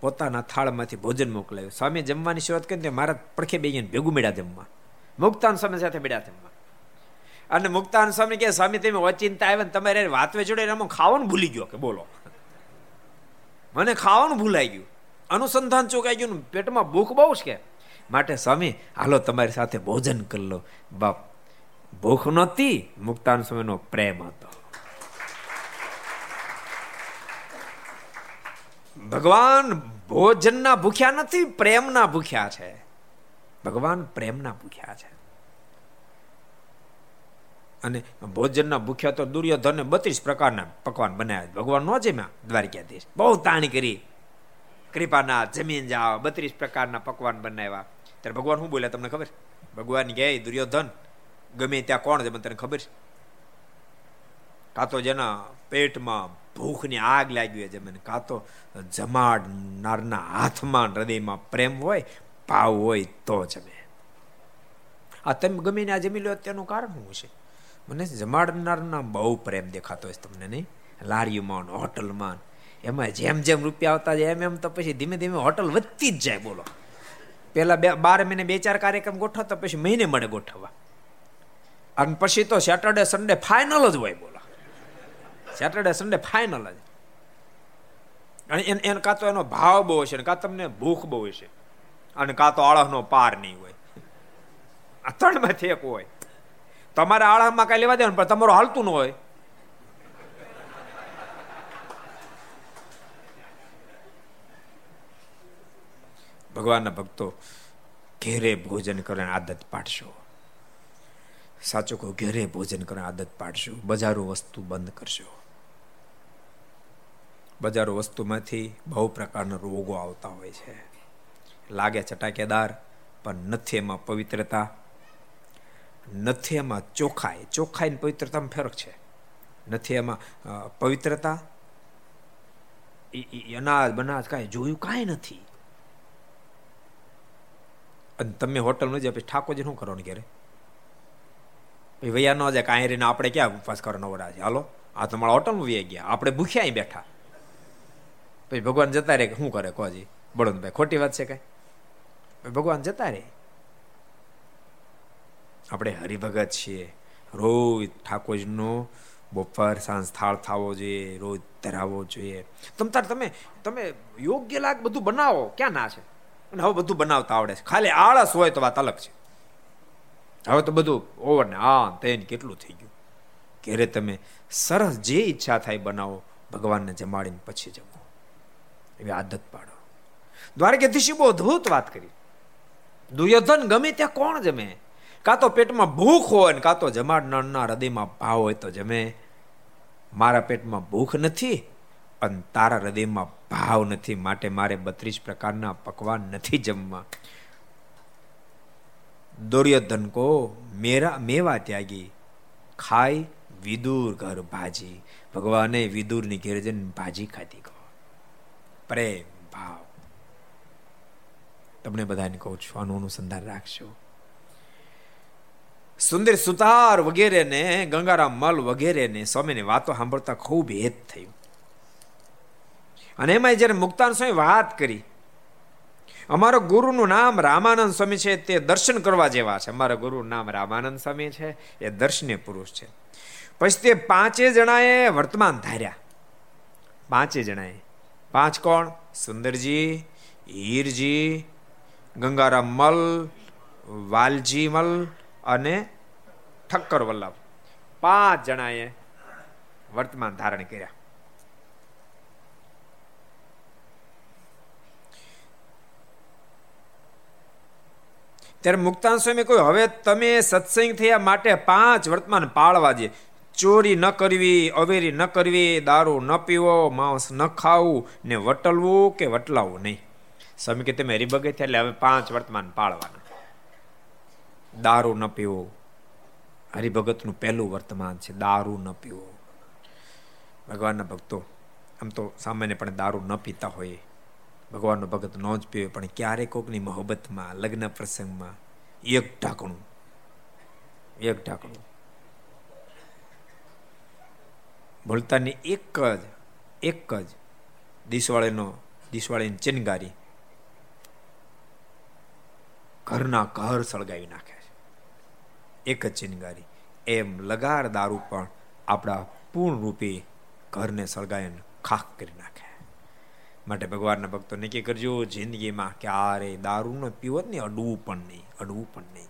પોતાના થાળમાંથી ભોજન મોકલાયું. સ્વામી જમવાની શરૂઆત કરી મારા પડખે બે ભેગું મેળ્યા જમવા. મુક્તાન સ્વામી સાથે મેળ્યા જમવા. અને મુક્તાન સ્વામી કે સ્વામી, તમે ઓચિંતા આવ્યા ને તમારે વાત જોડે એમાં ખાવાનું ભૂલી ગયો. કે બોલો. મને ખાવાનું ભૂલાઈ ગયું. અનુસંધાન ચોકાઈ ગયું પેટમાં ભૂખ બહુ છે. માટે સ્વામી, હાલો, તમારી સાથે ભોજન કરી લો. બાપ, ભૂખ નહોતી. મુક્તાન સ્વામીનો પ્રેમ હતો. ભગવાન ભોજનના ભૂખ્યા નથી, પ્રેમના ભૂખ્યા છે. ભગવાન પ્રેમના ભૂખ્યા છે. અને ભોજનના ભૂખ્યા તો દુર્યોધને બત્રીસ પ્રકારના પકવાન બનાવ્યા ભગવાન નો જમ્યા, દ્વારકાધીશ. બહુ તાણી કરી. કૃપાના જમીન જાઓ બત્રીસ પ્રકારના પકવાન બનાવ્યા. ત્યારે ભગવાન શું બોલ્યા તમને ખબર? ભગવાન કહે દુર્યોધન, ગમે ત્યાં કોણ છે તને ખબર છે? કાં તો જેના પેટમાં ભૂખની આગ લાગી હોય જમીન કાં તો જમાડનારના હાથમાં હૃદયમાં પ્રેમ હોય ભાવ હોય, તો જમે આ તમે ગમે ને આ જમી લો, તેનું કારણ શું છે? મને જમાડનારના બહુ પ્રેમ દેખાતો હોય તમને, નહીં? લારીઓમાં હોટલમાં એમાં જેમ જેમ રૂપિયા આવતા જાય, એમ એમ તો પછી ધીમે ધીમે હોટલ વધતી જ જાય, બોલો. પેલા બે, બાર મહિને બે ચાર કાર્યક્રમ ગોઠવતા, પછી મહિને મળે ગોઠવવા. અને પછી તો સેટરડે સન્ડે ફાઇનલ જ હોય, બોલો. સેટરડે સન્ડે ફાઇનલ જ. અને એને કાં તો એનો ભાવ બહુ હશે કાં તમને ભૂખ બહુ હશે. અને કાં તો આળહનો પાર નહીં હોય. આ ત્રણમાંથી એક હોય. તમારે આળહમાં કાંઈ લેવા દેવાનું, પણ તમારું હાલતું ન હોય. ભગવાનના ભક્તો, ઘેરે ભોજન કરવાની આદત પાડશો. સાચું કહું, ઘેરે ભોજન કરવાની આદત પાડશો. બજારો વસ્તુ બંધ કરશો. બજારો વસ્તુમાંથી બહુ પ્રકારના રોગો આવતા હોય છે. લાગે ચટાકેદાર, પણ નથી એમાં પવિત્રતા. નથી એમાં ચોખાઈ. ચોખાઈ પવિત્રતામાં ફરક છે. નથી એમાં પવિત્રતા? અનાજ, બનાજ કાંઈ જોયું કાંઈ નથી. અને તમે હોટલ ન જાય પછી ઠાકોરજી શું કરો ને ઘેરે? પછી વૈયા ન જાય, કાંઈ રહીને આપણે ક્યાં ઉપવાસ કરવાનો વડા છે? હાલો, આ તમારા હોટલમાં વૈયા ગયા. આપણે ભૂખ્યા અહીં બેઠા. પછી ભગવાન જતા રહે શું કરે કોજી? બળવંતભાઈ, ખોટી વાત છે કઈ? ભગવાન જતા રહે. આપણે હરિભગત છીએ. રોજ ઠાકોરજીનો બપોર, સાંજ થાળ થવો જોઈએ, રોજ ધરાવવો જોઈએ. તમ તાર તમે તમે યોગ્ય લાગ બધું બનાવો, ક્યાં ના છે? અને હવે બધું બનાવતા આવડે છે. ખાલી આળસ હોય તો વાત અલગ છે. હવે તો બધું ઓવર ને આ તેને કેટલું થઈ ગયું. ઘેરે તમે સરસ જે ઈચ્છા થાય બનાવો, ભગવાનને જમાડીને પછી જમો. એવી આદત પાડો. દ્વારકાધીશી બહુ અદભુત વાત કરી. દુર્યોધન ગમે ત્યાં કોણ જમે? કાં તો પેટમાં ભૂખ હોય ને કાં તો જમાડનારના હૃદયમાં ભાવ હોય તો જમે. મારા પેટમાં ભૂખ નથી અને તારા હૃદયમાં ભાવ નથી. માટે મારે બત્રીસ પ્રકારના પકવાન નથી જમવા. દુર્યોધન કો મેરા, મેવા ત્યાગી. ખાય વિદુર ઘર ભાજી. ભગવાને વિદુરની ઘેર જઈને ભાજી ખાધી કહો. પ્રેમ, ભાવ. તમને બધાને કહું છું, આનું અનુસંધાન રાખશો સુંદર સુતાર વગેરેને, ગંગારામ મલ વગેરેને સ્વામીની વાતો સાંભળતા ખૂબ હેત થયું. અને એમાં જ્યારે મુક્તાન સ્વામી વાત કરી, અમારો ગુરુનું નામ રામાનંદ સ્વામી છે, તે દર્શન કરવા જેવા છે. અમારા ગુરુનું નામ રામાનંદ સ્વામી છે, એ દર્શનીય પુરુષ છે. પછી તે પાંચે જણાએ વર્તમાન ધાર્યા. પાંચે જણાએ. પાંચ કોણ? સુંદરજી, હીરજી, ગંગારામ મલ, વાલજી મલ અને ઠક્કર વલ્લભ. પાંચ જણાએ વર્તમાન ધારણ કર્યા. ત્યારે મુક્તાન સ્વામી કહ્યું હવે તમે સત્સંગ થયા માટે પાંચ વર્તમાન પાળવા જે ચોરી ન કરવી, અવેરી ન કરવી, દારૂ ન પીવો, માંસ ન ખાવું, ને વટલવું કે વટલાવવું નહીં. સ્વામી કે તમે હરિભગત થયા, એટલે હવે પાંચ વર્તમાન પાળવાના. દારૂ ન પીવો. હરિભગતનું પહેલું વર્તમાન છે, દારૂ ન પીવો. ભગવાનના ભક્તો, આમ તો સામાન્યપણે દારૂ ન પીતા હોય. ભગવાનનો ભગત ન જ પીવે, પણ ક્યારે કોકની મોહબ્બતમાં, લગ્ન પ્રસંગમાં એક ઢાંકણું એક ઢાંકણું ભૂલતાની એક જ એક જ દિશવાળીનો દિશવાળીની ચિનગારી ઘરના ઘર સળગાવી નાખે છે. એક જ ચિનગારી. એમ લગાર દારૂ પણ આપણા પૂર્ણ રૂપે ઘરને સળગાવીને ખાખ કરી નાખે. માટે ભગવાનના ભક્તો નક્કી કરજો, જિંદગીમાં ક્યારે દારૂ દારૂનો પીવો ને અડવું પણ નહીં, અડવું પણ નહીં.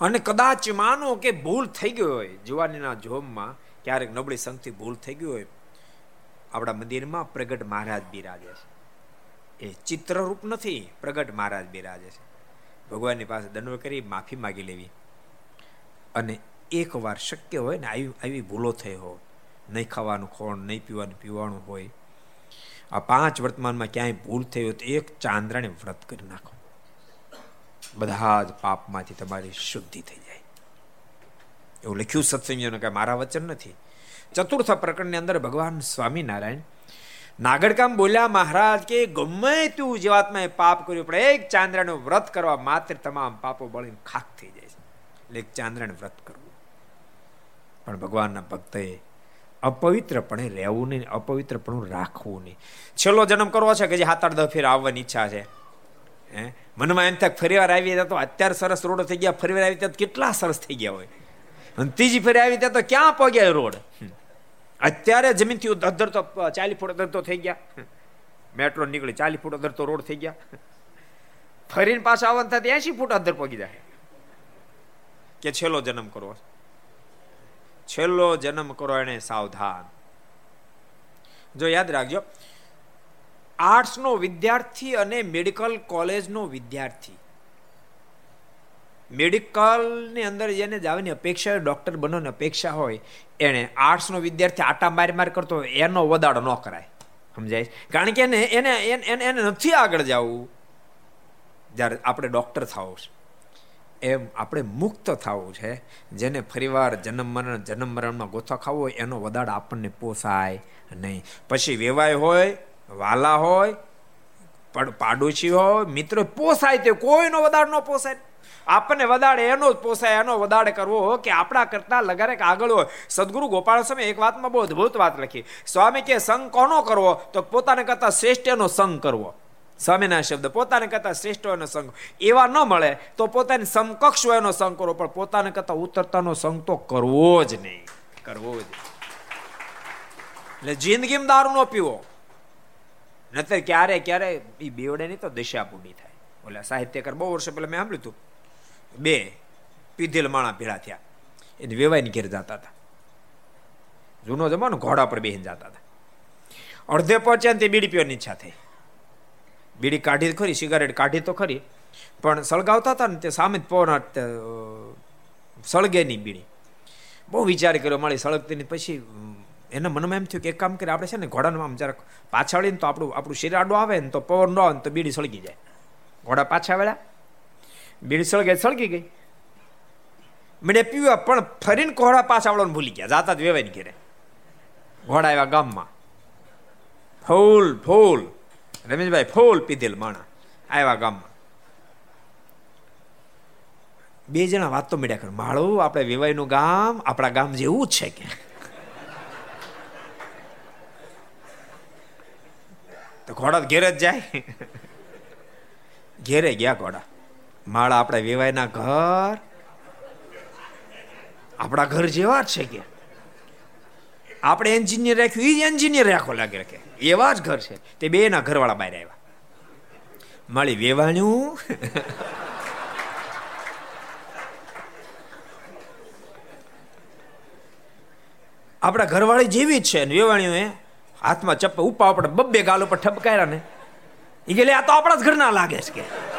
અને કદાચ માનો કે ભૂલ થઈ ગઈ હોય, જુવાનીના જોમમાં ક્યારેક નબળી સંઘથી ભૂલ થઈ ગઈ હોય, આપણા મંદિરમાં પ્રગટ મહારાજ બિરાજે છે. એ ચિત્રરૂપ નથી, પ્રગટ મહારાજ બિરાજે છે. ભગવાનની પાસે દંડ કરી માફી માગી લેવી. અને એક વાર શક્ય હોય ને આવી આવી ભૂલો થઈ હોય, નહીં ખાવાનું ખોણ, નહીં પીવાનું પીવાનું હોય, આ પાંચ વર્તમાનમાં ક્યાંય ભૂલ થઈ હોય તો એક ચાંદ્રાને વ્રત કરી નાખો. બધા જ પાપમાંથી તમારી શુદ્ધિ થઈ જાય. એવું લખ્યું સત્સંગીઓને કે મારા વચન નથી. ચતુર્થ પ્રકરણની અંદર ભગવાન સ્વામિનારાયણ નાગરકામ બોલ્યા, મહારાજ, કે ગમે તું જીવાત્માએ પાપ કર્યું, પણ એક ચાંદ્રાનું વ્રત કરવા માત્ર તમામ પાપો બળીને ખાક થઈ જાય છે. એટલે એક ચાંદ્રાનું વ્રત કરવું. પણ ભગવાનના ભક્તએ અપવિત્રપણે રહેવું નહીં, અપવિત્રપણું રાખવું નહીં. છેલ્લો જન્મ કરવો છે કે જે હાથ આઠ ફેર આવવાની ઈચ્છા છે? હે? મનમાં એમ થાય ફરીવાર આવી તો અત્યારે સરસ રોડ થઈ ગયા, ફરીવાર આવી ત્યાં કેટલા સરસ થઈ ગયા હોય? અને ત્રીજી ફરી આવી ત્યાં તો ક્યાં પગ્યા રોડ? અત્યારે જમીનથી અધરતો ચાલીસ ફૂટ અધરતો થઈ ગયા. મેટ્રો નીકળી ચાલીસ ફૂટ અધરતો રોડ થઈ ગયા. ફરીને પાછા આવવાનું થાય એસી ફૂટ અધર પગી જાય. કે છેલ્લો જન્મ કરવો છેલ્લો જન્મ કરો એને સાવધાન. જો યાદ રાખજો, આર્ટ્સનો વિદ્યાર્થી અને મેડિકલ કોલેજનો વિદ્યાર્થી મેડિકલની અંદર જેને જવાની અપેક્ષા ડૉક્ટર બનવાની અપેક્ષા હોય એણે આર્ટ્સનો વિદ્યાર્થી આટા માર માર કરતો હોય, એનો વદાડો ન કરાય. સમજાય? કારણ કે એને એને એને એને નથી આગળ જવું. જ્યારે આપણે ડૉક્ટર થવું છે. એમ આપણે મુક્ત થવું છે. જેને ફરીવાર જન્મ મરણ, જન્મ મરણમાં ગોથા ખાવો હોય, એનો વદાડ આપણને પોસાય નહીં. પછી વેવાય હોય, વાલા હોય પાડોશી હોય, મિત્રો પોસાય તે કોઈનો વદાડ ન પોસાય. આપણને વદાડે એનો જ પોસાય, એનો વદાડે કરવો કે આપણા કરતા લગારે આગળ હોય. સદગુરુ ગોપાલ સ્વામી એક વાતમાં બહુ અદભુત વાત લખી. સ્વામી કે સંગ કોનો કરવો? તો પોતાને કરતા શ્રેષ્ઠ એનો સંગ કરવો. સ્વામીના શબ્દ, પોતાને કરતા શ્રેષ્ઠ એનો સંગ. એવા ન મળે તો પોતાની સમકક્ષ એનો સંગ કરવો, પણ પોતાને કરતા ઉતરતાનો સંગ તો કરવો જ નહીં. કરવો જ એટલે જિંદગીમાં દારૂ નો પીવો. નતર ક્યારે ક્યારે એ બેવડે નહીં તો દિશા પૂરી થાય. ઓલા સાહિત્યકાર બહુ વર્ષો પહેલા મેં સાંભળ્યું હતું. બે પીધેલ માણા ભેળા થયા. એને વેવાઈને ઘેર જતા હતા. જૂનો જમાનો ઘોડા પર બેહીને જતા હતા. અડધે પહોંચ્યા તે બીડી પીવાની ઈચ્છા થઈ. બીડી કાઢી ખરી, સિગારેટ કાઢી તો ખરી, પણ સળગાવતા હતા ને તે સામે જ પવન સળગે નહીં બીડી. બહુ વિચાર કર્યો, મારી સળગતી ને પછી એના મનમાં એમ થયું કે એક કામ કરે આપણે છે ને ઘોડાનું આમ જરાક પાછાડીને તો આપણું આપણું શરીર આવે ને તો પવન ન આવે તો બીડી સળગી જાય. ઘોડા પાછા વેળા બીડી સળગે સળગી ગઈ. મને પીવા, પણ ફરીને ઘોડા પાછા આવડવાનું ભૂલી ગયા. જાતા જ વેવાય ઘેરે. ઘોડા આવ્યા ગામમાં. ફૂલ ફૂલ. રમેશભાઈ ફૂલ પીધેલ માણા. આવ્યા ગામમાં. બે જણા વાત તો મળ્યા કર. માળું, આપણે વેવાઈનું ગામ, આપણા ગામ જેવું જ છે કે. તો ઘોડા ઘેર જ જાય. ઘેરે ગયા ઘોડા. માળા આપણા વેવાયના ઘર. આપણા ઘર જેવા જ છે કે. આપણે એન્જિનિયર રાખ્યું એ એન્જિનિયર રાખો લાગે રાખે એવા જ ઘર છે. તે બે ના ઘરવાળા બહાર આવ્યા. માળી વેવાણ્યું. આપણા ઘરવાળી જેવી જ છે ને વેવાણીઓ એ. હાથમાં ચપ્પા ઉપા આપણે બબ્બે ગાલ ઉપર ઠપકાર્યા ને. એ કે આ તો આપણા જ ઘરના લાગે છે કે.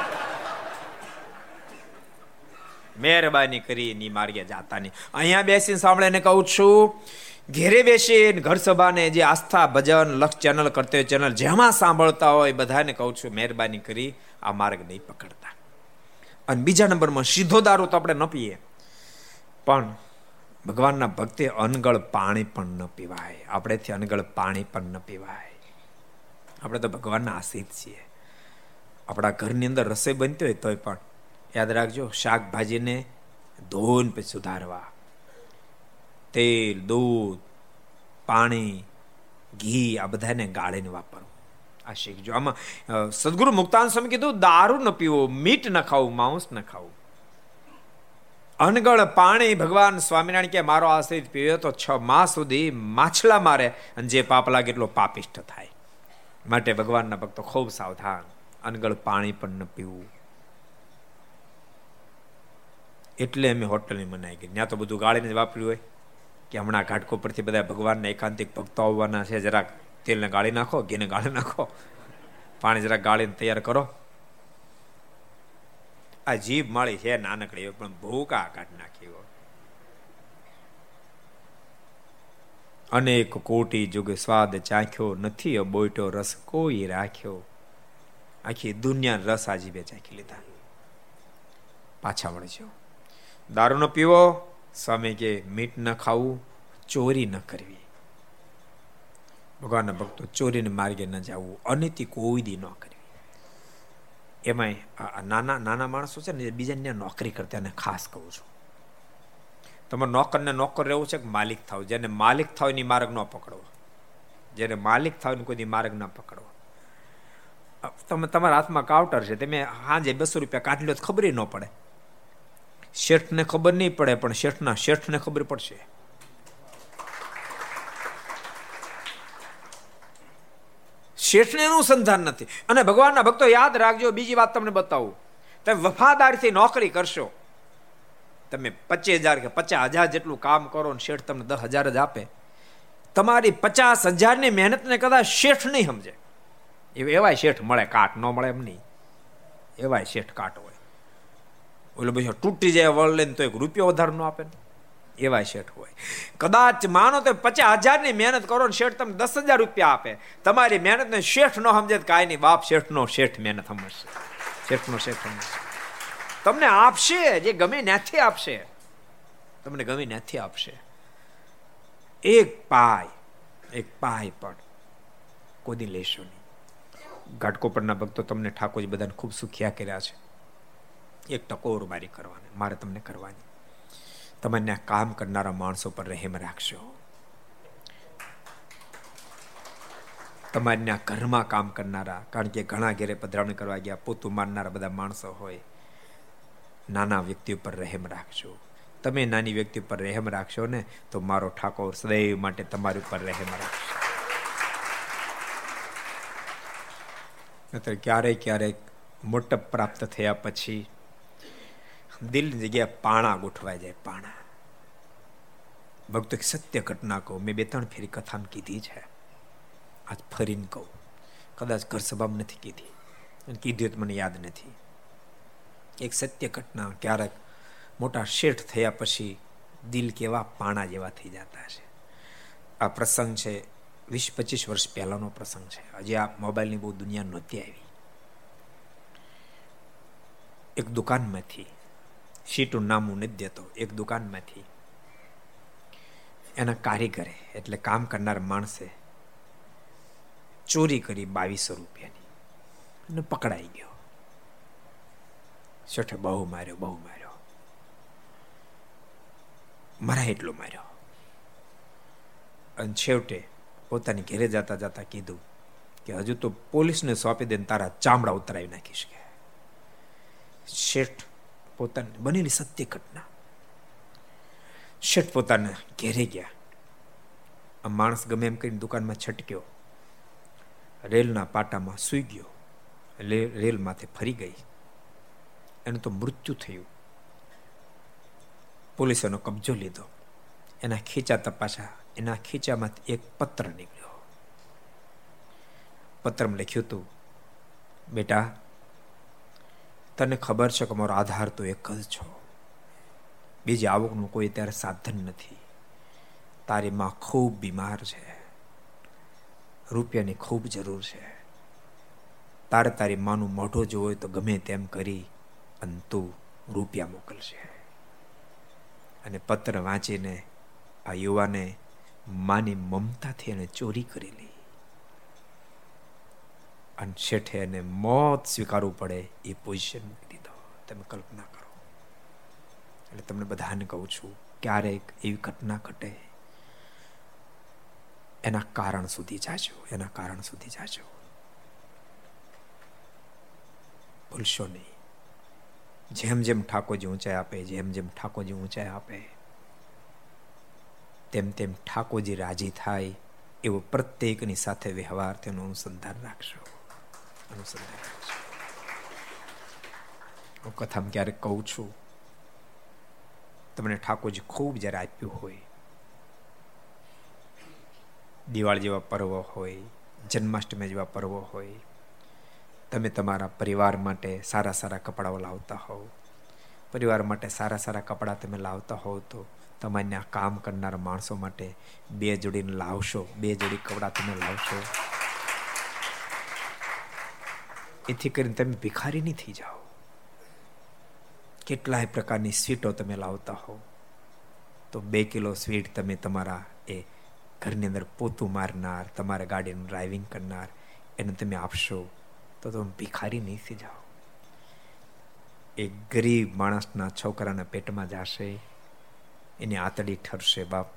મહેરબાની કરી ની માર્ગે જાતા નહીં. અહીંયા બેસીને સાંભળે ને કહું છું, ઘેરે બેસીને ઘર સભાને જે આસ્થા, ભજન લક્ષ ચેનલ કરતી ચેનલ જેમાં સાંભળતા હોય બધાને કહું છું, મહેરબાની કરી આ માર્ગ નહીં પકડતા. અને બીજા નંબરમાં, સીધો દારૂ તો આપણે ન પીએ, પણ ભગવાનના ભક્તે અનગળ પાણી પણ ન પીવાય. આપણેથી અનગળ પાણી પણ ન પીવાય. આપણે તો ભગવાનના આશિત છીએ. આપણા ઘરની અંદર રસોઈ બનતી હોય તોય પણ યાદ રાખજો, શાકભાજીને ધોન પછી સુધારવા. તેલ, દૂધ, પાણી, ઘી, આ બધાને ગાળીને વાપરવું. આ શીખજો. આમાં સદગુરુ મુક્તાન સ્વામી કીધું, દારૂ ન પીવો, મીટ ન ખાવું, માંસ ન ખાવું. અનગળ પાણી ભગવાન સ્વામિનારાયણ કે મારો આશ્રિત પીવે તો છ માસ સુધી માછલા મારે અને જે પાપ લાગે એટલો પાપિષ્ઠ થાય. માટે ભગવાનના ભક્તો ખૂબ સાવધાન, અનગળ પાણી પણ ન પીવું. એટલે અમે હોટલની મનાઈ ગઈ. ત્યાં તો બધું ગાળીને વાપર્યું હોય. કે હમણાં ઘાટકો પરથી બધા ભગવાનના એકાંતિક ભક્તો આવવાના છે, જરાક તેલને ગાળી નાખો, ઘીને ગાળી નાખો. પાણી જરાક ગાળીને તૈયાર કરો. આ જીભ માળી છે નાનકડી પણ ભૂકા કાઢ નાખી હોય. અનેક કોટી જુગે સ્વાદ ચાખ્યો, નથી બોઈટો રસ કોઈ રાખ્યો. આખી દુનિયા રસ આજીબે ચાખી લીધા. પાછા વળજો. દારૂ ન પીવો સ્વામી કે મીઠ ન ખાવું, ચોરી ન કરવી. ભગવાનના ભક્તો ચોરીને માર્ગે ન જવું, અનિતિ કોઈ ન કરવી. એમાંય નાના નાના માણસો છે ને બીજાને નોકરી કરતા અને ખાસ કહું છું. તમારે નોકરને નોકર રહેવું છે કે માલિક થાવ? જેને માલિક થાવ એની માર્ગ ન પકડવો જેને માલિક થાવ કોઈ માર્ગ ન પકડવો તમે તમારા હાથમાં કાઉન્ટર છે, તમે હાજે બસો રૂપિયા કાઢી લો ખબર ન પડે. શેઠને ખબર નહીં પડે, પણ શેઠના, શેઠને ખબર પડશે. શેઠને અનુસંધાન સંધાન નથી. અને ભગવાનના ભક્તો યાદ રાખજો, બીજી વાત તમને બતાવું. તમે વફાદારીથી નોકરી કરશો. તમે પચીસ હજાર કે પચાસ હજાર જેટલું કામ કરો ને શેઠ તમને દસ હજાર જ આપે. તમારી પચાસ હજારની મહેનતને કદાચ શેઠ નહીં સમજે. એવાય શેઠ મળે, કાટ ન મળે એમ નહીં. એવાય શેઠ કાટ હોય. ઓલો પછી તૂટી જાય વળ લઈને તો એક રૂપિયો વધારે ન આપે એવા શેઠ હોય. કદાચ માનો તો પચાસ હજારની મહેનત કરો ને શેઠ તમને દસ હજાર રૂપિયા આપે. તમારી મહેનત ને શેઠ નો સમજે કાંઈ નહીં. બાપ શેઠ નો શેઠ મહેનત સમજશે શેઠ નો શેઠ સમજશે તમને આપશે, જે ગમે ત્યાંથી આપશે. તમને ગમે ત્યાંથી આપશે. એક પાય એક પાય પણ કોદી લેશો નહીં. ઘાટકોપરના ભક્તો તમને ઠાકોરજી બધાને ખૂબ સુખિયા કર્યા છે. એક ટકોર મારી કરવાની, મારે તમને કરવાની. તમને કામ કરનારા માણસો પર રહેમ રાખશો તમારી ઘરમાં કામ કરનારા, કારણ કે ઘણા ઘેરે પધરાવણી કરવા ગયા, પોતું મારનારા બધા માણસો હોય, નાના વ્યક્તિ ઉપર રહેમ રાખજો. તમે નાની વ્યક્તિ પર રહેમ રાખશો ને, તો મારો ઠાકોર સદૈવ માટે તમારી ઉપર રહેમ રાખશે. નતર ક્યારેક ક્યારેક મોટપ પ્રાપ્ત થયા પછી દિલની જગ્યાએ પાણા ગોઠવાઈ જાય, પાણા. ભક્તો સત્ય ઘટના કહું. મેં બે ત્રણ ફેરી કથામાં કીધી છે. આજ ફરીને કહું. કદાચ ઘર સભામાં નથી કીધી. અને કીધી તો મને યાદ નથી. એક સત્ય ઘટના ક્યારેક મોટા શેઠ થયા પછી દિલ કેવા પાણા જેવા થઈ જતા છે. આ પ્રસંગ છે, વીસ પચીસ વર્ષ પહેલાનો પ્રસંગ છે. હજી આ મોબાઈલની બહુ દુનિયા નહોતી આવી. એક દુકાનમાંથી સીટું નામ નથી દેતો. એક દુકાનમાંથી. એના કારીગરે, એટલે કામ કરનાર માણસે ચોરી કરી બાવીસો રૂપિયાની અને પકડાઈ ગયો. શેઠે બહુ માર્યો બહુ માર્યો. મારા એટલો માર્યો. અને છેવટે પોતાની ઘેરે જતા જતા કીધું કે હજુ તો પોલીસને સોંપી દે તારા ચામડા ઉતરાવી નાખીશ કે. શેઠ પોતાની, બનેલી સત્ય ઘટના શેઠ પોતાને ઘેરે ગયા. આ માણસ ગમે એમ કરીને દુકાનમાં છટક્યો. રેલના પાટામાં સૂઈ ગયો. રેલ માથે ફરી ગઈ. એનું તો મૃત્યુ થયું. પોલીસે કબજો લીધો. એના ખીચા તપાસા એના ખીચામાંથી એક પત્ર નીકળ્યો. પત્રમાં લખ્યું હતું, બેટા તને ખબર છે કે મારો આધાર તો એક જ છો. બીજી આવકનું કોઈ ત્યારે સાધન નથી. તારી માં ખૂબ બીમાર છે. રૂપિયાની ખૂબ જરૂર છે. તારે તારી માનું મોઢું જોવું હોય તો ગમે તેમ કરી અને તું રૂપિયા મોકલશે. અને પત્ર વાંચીને આ યુવાને માની મમતાથી એને ચોરી કરેલી. અને શેઠે એને મોત સ્વીકારવું પડે એ પોઝિશન દીધો. તમે કલ્પના કરો. એટલે તમને બધાને કહું છું, ક્યારેક એવી ઘટના ઘટે, એના કારણ સુધી જાજો, એના કારણ સુધી જાજો. ભૂલશો નહીં. જેમ જેમ ઠાકોરજી ઊંચાઈ આપે, જેમ જેમ ઠાકોરજી ઊંચાઈ આપે, તેમ તેમ ઠાકોરજી રાજી થાય, એવો પ્રત્યેકની સાથે વ્યવહાર તેનું અનુસંધાન રાખશો. અનુસંધાન રાખશો હું કથામાં ક્યારેક કહું છું તમને ઠાકોરજી ખૂબ જ્યારે આપ્યું હોય, દિવાળી જેવા પર્વ હોય, જન્માષ્ટમી જેવા પર્વ હોય, તમે તમારા પરિવાર માટે સારા સારા કપડાઓ લાવતા હોવ. પરિવાર માટે સારા સારા કપડાં તમે લાવતા હોવ તો તમારે કામ કરનાર માણસો માટે બે જોડીને લાવશો, બે જોડી કપડાં તમે લાવશો. એથી કરીને તમે ભિખારી નહીં થઈ જાઓ. કેટલાય પ્રકારની સ્વીટો તમે લાવતા હો તો બે કિલો સ્વીટ તમે તમારા એ ઘરની અંદર પોતું મારનાર, તમારા ગાડીનું ડ્રાઇવિંગ કરનાર, એને તમે આપશો, તો તમે ભિખારી નહીં થઈ જાઓ. એ ગરીબ માણસના છોકરાના પેટમાં જશે, એની આતડી ઠરશે, બાપ.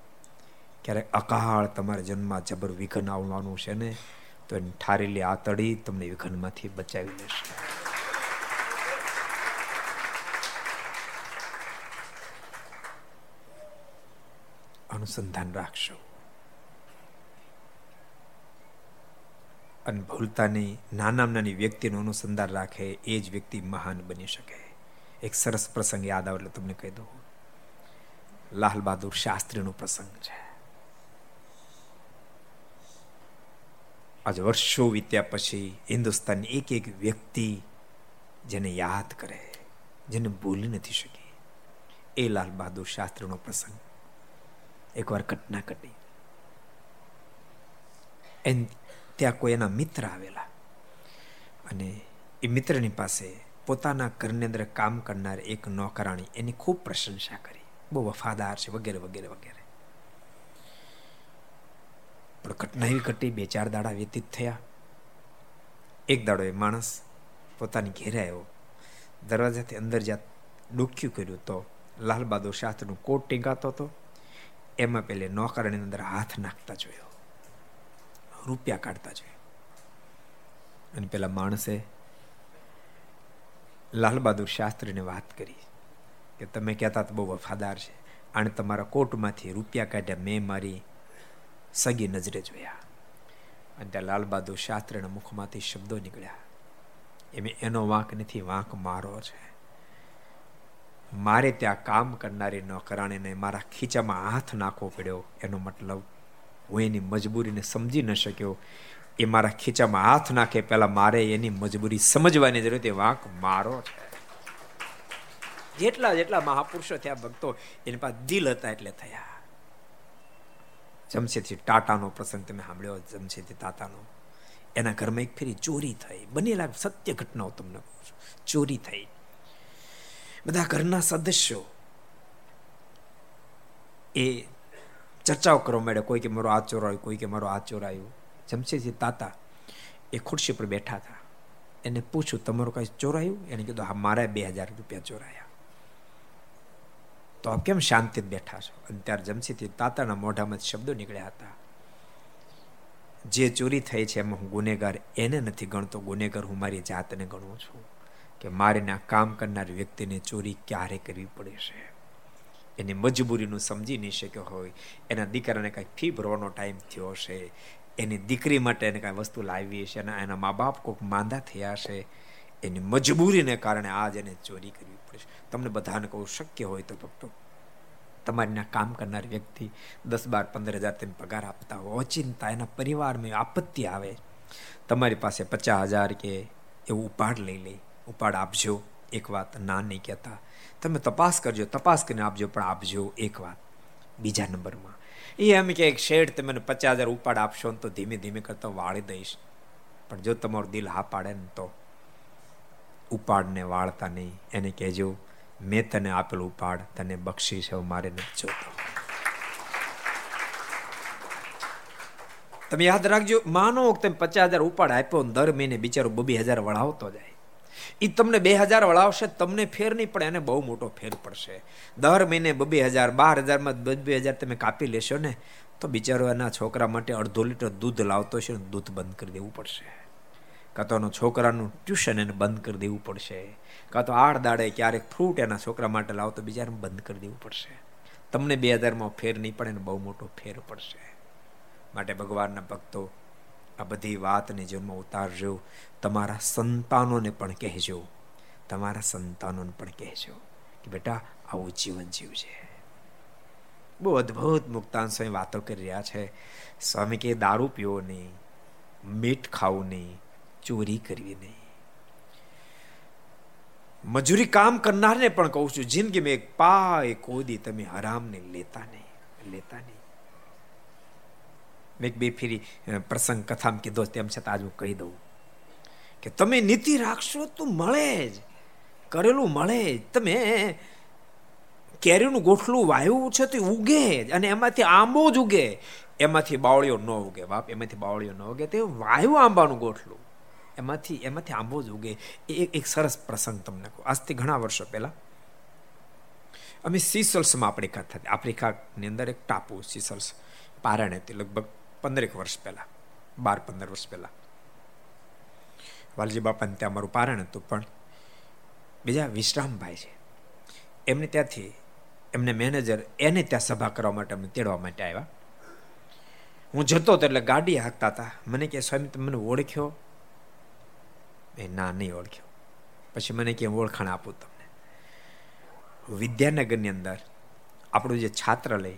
ક્યારેક અકાળ તમારા જન્મમાં જબર વિઘન આવવાનું છે ને તો એની ઠારેલી આતડી તમને વિઘનમાંથી બચાવી લેશે અનુસંધાન રાખશો. અને ભૂલતાની નાના નાની વ્યક્તિનું અનુસંધાન રાખે, એ જ વ્યક્તિ મહાન બની શકે. એક સરસ પ્રસંગ યાદ આવે એટલે તમને કહી દઉં. લાલ બહાદુર શાસ્ત્રીનો પ્રસંગ છે. આજ વર્ષો વીત્યા પછી હિન્દુસ્તાનની એક એક વ્યક્તિ જેને યાદ કરે, જેને ભૂલી નથી શકી. એ લાલ બહાદુર શાસ્ત્રીનો પ્રસંગ. એકવાર ઘટના ઘટી. ત્યાં કોઈ એના મિત્ર આવેલા. અને એ મિત્રની પાસે પોતાના ઘરની અંદર કામ કરનાર એક નોકરાણી એની ખૂબ પ્રશંસા કરી. બહુ વફાદાર છે, વગેરે વગેરે વગેરે. પણ ઘટના એવી ઘટી બે ચાર દાડા વ્યતીત થયા. એક દાડો એ માણસ પોતાની ઘેરે આવ્યો. દરવાજાથી અંદર જ્યાં ડુખ્યું કર્યું તો લાલ બહાદુર શાસ્ત્રનું કોટ ટીંગાતો હતો. એમાં પેલે નોકરની અંદર હાથ નાખતા જોયો. રૂપિયા કાઢતા જોયો. અને પેલા માણસે લાલ બહાદુર શાસ્ત્રીને વાત કરી કે તમે કહેતા તો બહુ વફાદાર છે. અને તમારા કોટમાંથી રૂપિયા કાઢ્યા, મેં મારી સગી નજરે જોયા અને ત્યાં લાલ બહાદુર શાસ્ત્રીના મુખમાંથી શબ્દો નીકળ્યા. એમ એનો વાંક નથી, વાંક મારો છે. મારે ત્યાં કામ કરનારી નોકરાણીને મારા ખીચામાં હાથ નાખવો પડ્યો. એનો મતલબ, હું એની મજબૂરીને સમજી ન શક્યો. એ મારા ખીચામાં હાથ નાખે પહેલા મારે એની મજબૂરી સમજવાની જરૂર તે વાંક મારો છે. જેટલા જેટલા મહાપુરુષો થયા ભક્તો, એની પાસે દિલ હતા એટલે થયા. જમશેદજી, ટાટાનો પ્રસંગ તમે સાંભળ્યો જમશેદજી તાતાનો એના ઘરમાં એક ફેરી ચોરી થઈ. બનેલા સત્ય ઘટનાઓ તમને ચોરી થઈ. બધા ઘરના સદસ્યો એ ચર્ચાઓ કરવા માંડ્યા. કોઈ કે મારો હાથ ચોરાયો, કોઈ કે મારો હાથ ચોરાયું. જમશેદજી તાતા એ ખુરશી પર બેઠા હતા. એને પૂછ્યું, તમારું કઈ ચોરાયું? એને કીધું, હા મારા બે હજાર રૂપિયા ચોરાયા. તો આપ કેમ શાંતિ બેઠા છો? અને ત્યારે જમશેદજી તાતાના મોઢામાં શબ્દો નીકળ્યા હતા. જે ચોરી થઈ છે એમાં હું ગુનેગાર એને નથી ગણતો. ગુનેગાર હું મારી જાતને ગણું છું કે મારે આ કામ કરનાર વ્યક્તિને ચોરી ક્યારે કરવી પડે છે? એની મજબૂરીનું સમજી નહીં શક્યો હોય. એના દીકરાને કાંઈ ફી ભરવાનો ટાઈમ થયો છે એની દીકરી માટે એને કાંઈ વસ્તુ લાવી છે અને એના મા બાપ કોઈક માંદા થયા છે એની મજબૂરીને કારણે આજ એને ચોરી કરવી છે તમને બધાને કહું, શક્ય હોય તો ભક્તો તમારીના કામ કરનાર વ્યક્તિ દસ બાર પંદર હજાર તેમ પગાર આપતા હોય. અચિંતા એના પરિવારમાં આપત્તિ આવે. તમારી પાસે પચાસ હજાર કે એવું ઉપાડ લઈ લે. ઉપાડ આપજો, એક વાત ના નહીં કહેતા. તમે તપાસ કરજો, તપાસ કરીને આપજો, પણ આપજો એક વાત. બીજા નંબરમાં, એ એમ કે એક શેડ તમે પચાસ હજાર ઉપાડ આપશો ને તો ધીમે ધીમે કરતા વાળી દઈશ. પણ જો તમારું દિલ હા પાડે ને તો ઉપાડને વાળતા નહીં. એને કહેજો, મેં તને આપેલું ઉપાડ, તને બક્ષી છે મારે નથી જોતો. તમે યાદ રાખજો, માનો તમે પચાસ હજાર ઉપાડ આપ્યો દર મહિને બિચારો બબી હજાર વળાવતો જાય. એ તમને બે હજાર વળાવશે, તમને ફેર નહીં પડે, એને બહુ મોટો ફેર પડશે. દર મહિને બબે હજાર, બાર હજારમાં બે હજાર તમે કાપી લેશો ને, તો બિચારો એના છોકરા માટે અડધો લીટર દૂધ લાવતો છે દૂધ બંધ કરી દેવું પડશે. કાં તો છોકરાનું ટ્યુશન એને બંધ કરી દેવું પડશે, કાં તો આઠ દાડે ક્યારેક ફ્રૂટ એના છોકરા માટે લાવો તો બીજાને બંધ કરી દેવું પડશે. તમને બે હજારમાં ફેર નહીં પડે ને બહુ મોટો ફેર પડશે. માટે ભગવાનના ભક્તો, આ બધી વાતને જીવનમાં ઉતારજો, તમારા સંતાનોને પણ કહેજો. તમારા સંતાનોને પણ કહેજો કે બેટા, આવું જીવન જીવજે. બહુ અદ્ભુત મુક્તાન સ્વામી વાતો કરી રહ્યા છે. સ્વામી કે દારૂ પીવો નહીં, મીઠ ખાવું નહીં ચોરી કરવી નહીં. મજૂરી કામ કરનારને પણ કહું છું, જિંદગીમાં એક એ કોદી તમે હરામને લેતા નહીં લેતા નહીં. મેં બે ફેરી પ્રસંગ કથામાં કીધો, તેમ છતાં આજ હું કહી દઉં કે તમે નીતિ રાખશો તો મળે જ, કરેલું મળે જ. તમે કેરીનું ગોઠલું વાયવું છે તો ઉગે જ, અને એમાંથી આંબો જ ઉગે. એમાંથી બાવળીઓ ન ઉગે, બાપ, એમાંથી બાવળીઓ ન ઉગે, તે વાયુ આંબાનું ગોઠલું. એમાંથી એમાંથી આંબો જ ઉગે. એ એક સરસ પ્રસંગ તમને કહું. આજથી ઘણા વર્ષો પહેલાં અમે સીસલ્સમાં આપણી કથા આફ્રિકાની અંદર એક ટાપુ સીસલ્સ પારણ હતી, લગભગ પંદરેક વર્ષ પહેલાં, બાર પંદર વર્ષ પહેલાં. વાલજી બાપાને ત્યાં અમારું પારણ હતું, પણ બીજા વિશ્રામભાઈ છે. એમને ત્યાંથી એમને મેનેજર એને ત્યાં સભા કરવા માટે અમને તેડવા માટે આવ્યા. હું જતો હતો એટલે ગાડી હાંકતા હતા. મને કે, સ્વામી, તમે મને ઓળખ્યો? એ ના નહીં ઓળખ્યો. પછી મને કે ઓળખાણ આપું તમને. વિદ્યાનગરની અંદર આપણું જે છાત્રાલય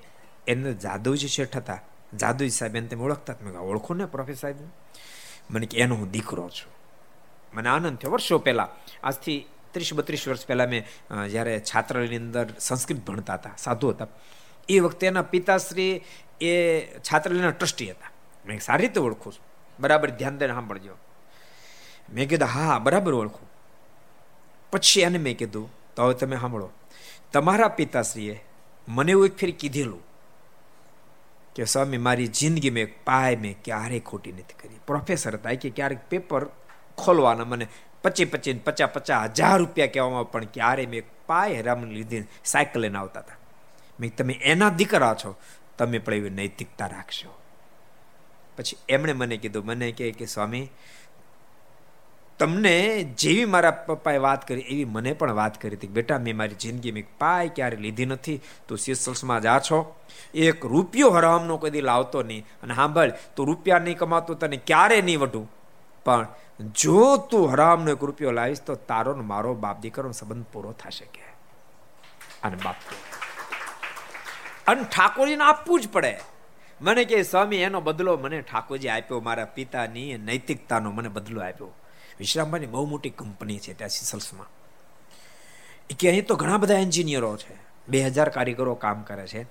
એને જાદવજી શેઠ હતા. જાદુજી સાહેબ એને તમે ઓળખતા મેં ઓળખો ને પ્રોફેસર સાહેબ? મને કે, એનો હું દીકરો છું. મને આનંદ થયો. વર્ષો પહેલાં, આજથી ત્રીસ બત્રીસ વર્ષ પહેલાં મેં જ્યારે છાત્રાલયની અંદર સંસ્કૃત ભણતા હતા, સાધુ હતા, એ વખતે એના પિતાશ્રી એ છાત્રાલયના ટ્રસ્ટી હતા. મેં સારી રીતે ઓળખું છું. બરાબર, ધ્યાન દઈને સાંભળજો. મેં કીધું, હા, બરાબર ઓળખું. પછી એને મેં કીધું, તો હવે તમે સાંભળો, તમારા પિતાશ્રીએ મને એવું એક ફેર કીધેલું કે, સ્વામી, મારી જિંદગીમાં એક પાય મેં ક્યારેય ખોટી નથી કરી. પ્રોફેસર હતા કે ક્યારેક પેપર ખોલવાના મને, પચી પચી પચાસ પચાસ હજાર રૂપિયા કહેવામાં પણ ક્યારે મેં પાય હેરામ લીધી સાયકલ લઈને આવતા હતા. મેં તમે એના દીકરા છો, તમે પણ એવી નૈતિકતા રાખશો. પછી એમણે મને કીધું, મને કે, સ્વામી તમને જેવી મારા પપ્પાએ વાત કરી, એવી મને પણ વાત કરી હતી બેટા, મેં મારી જિંદગીમાં પાય ક્યારે લીધી નથી, તું સિસલ્સમાં જા છો. એક રૂપિયો હરામનો કદી લાવતો નહીં. અને સાંભળ, તું રૂપિયા નહીં કમાતો, તને ક્યારે નહીં વઢું. પણ જો તું હરામનો એક રૂપિયો લાવીશ, તો તારો ને મારો બાપ દીકરો સંબંધ પૂરો થશે કે. અને બાપ અને ઠાકોરજીને આપવું જ પડે. મને કે સ્વામી, એનો બદલો મને ઠાકોરજી આપ્યો, મારા પિતાની નૈતિકતાનો મને બદલો આપ્યો. વિશ્રામભાઈની બહુ મોટી કંપની છે ત્યાં સિસલ્સમાં. કે અહીં તો ઘણા બધા એન્જિનિયરો છે. બે હજાર કારીગરો કામ કરે છે.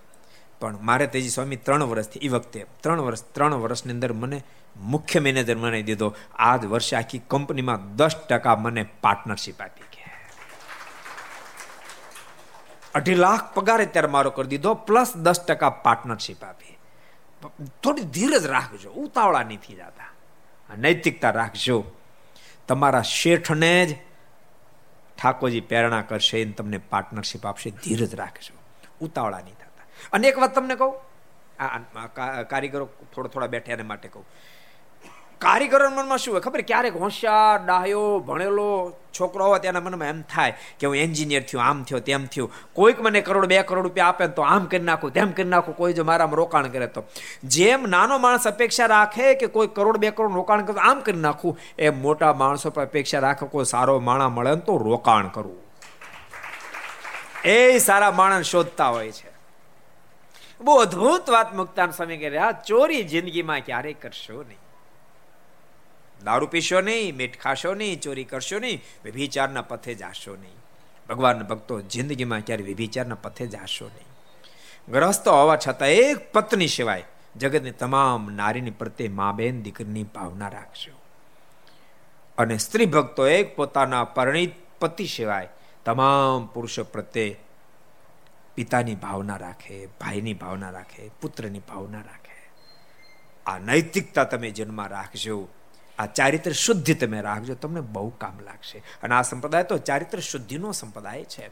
પણ મારે તેજી સ્વામી ત્રણ વર્ષથી એ વખતે ત્રણ વર્ષ, ત્રણ વર્ષની અંદર મને મુખ્ય મેનેજર મને દીધો. આ જ વર્ષે આખી કંપનીમાં દસ ટકા મને પાર્ટનરશિપ આપી કે અઢી લાખ પગાર અત્યારે મારો કરી દીધો, પ્લસ દસ ટકા પાર્ટનરશિપ આપી. થોડી ધીરજ રાખજો, ઉતાવળા નથી જતા. નૈતિકતા રાખજો. તમારા શેઠને જ ઠાકોરજી પ્રેરણા કરશે એને તમને પાર્ટનરશિપ આપશે. ધીરજ રાખજો. ઉતાવળા નહીં થતા. અને એક વાત તમને કહું? આ કારીગરો થોડા થોડા બેઠા એને માટે કહું. કારીગરો મનમાં શું હોય ખબર? ક્યારેક હોશિયાર ડાયો ભણેલો છોકરો હોય તેના મનમાં એમ થાય કે હું એન્જિનિયર થયો, આમ થયો, તેમ થયું. કોઈક મને કરોડ બે કરોડ રૂપિયા આપે તો આમ કરી નાખું, તેમ કરી નાખું, કોઈ જો મારામાં રોકાણ કરે તો. જેમ નાનો માણસ અપેક્ષા રાખે કે કોઈ કરોડ બે કરોડ રોકાણ કરે આમ કરી નાખું એ મોટા માણસો પર અપેક્ષા રાખે કોઈ સારો માણા મળે તો રોકાણ કરવું એ સારા માણસ શોધતા હોય છે. બહુ અદભુત વાત મુક્તાન સ્વામી કહે રહ્યા ચોરી જિંદગીમાં ક્યારેય કરશો નહીં. દારૂ પીશો નહીં, મીઠ ખાશો નહીં, ચોરી કરશો નહીં વિભિચારના પથે જાશો નહીં. ભગવાન ભક્તો જિંદગીમાં ક્યારે વિભિચારના પથે જાશો નહીં. ગ્રસ્ત હોવા છતાં એક પત્ની સિવાય જગતની તમામ નારીની પ્રત્યે મા બેન દીકરીની ભાવના રાખશો અને સ્ત્રી ભક્તો એક પોતાના પરણિત પતિ સિવાય તમામ પુરુષો પ્રત્યે પિતાની ભાવના રાખે, ભાઈની ભાવના રાખે, પુત્રની ભાવના રાખે. આ નૈતિકતા તમે જન્મમાં રાખજો. આ ચારિત્ર શુદ્ધિ તમે રાખજો, તમને બહુ કામ લાગશે. અને આ સંપ્રદાય તો ચારિત્ર શુદ્ધિનો સંપ્રદાય છે.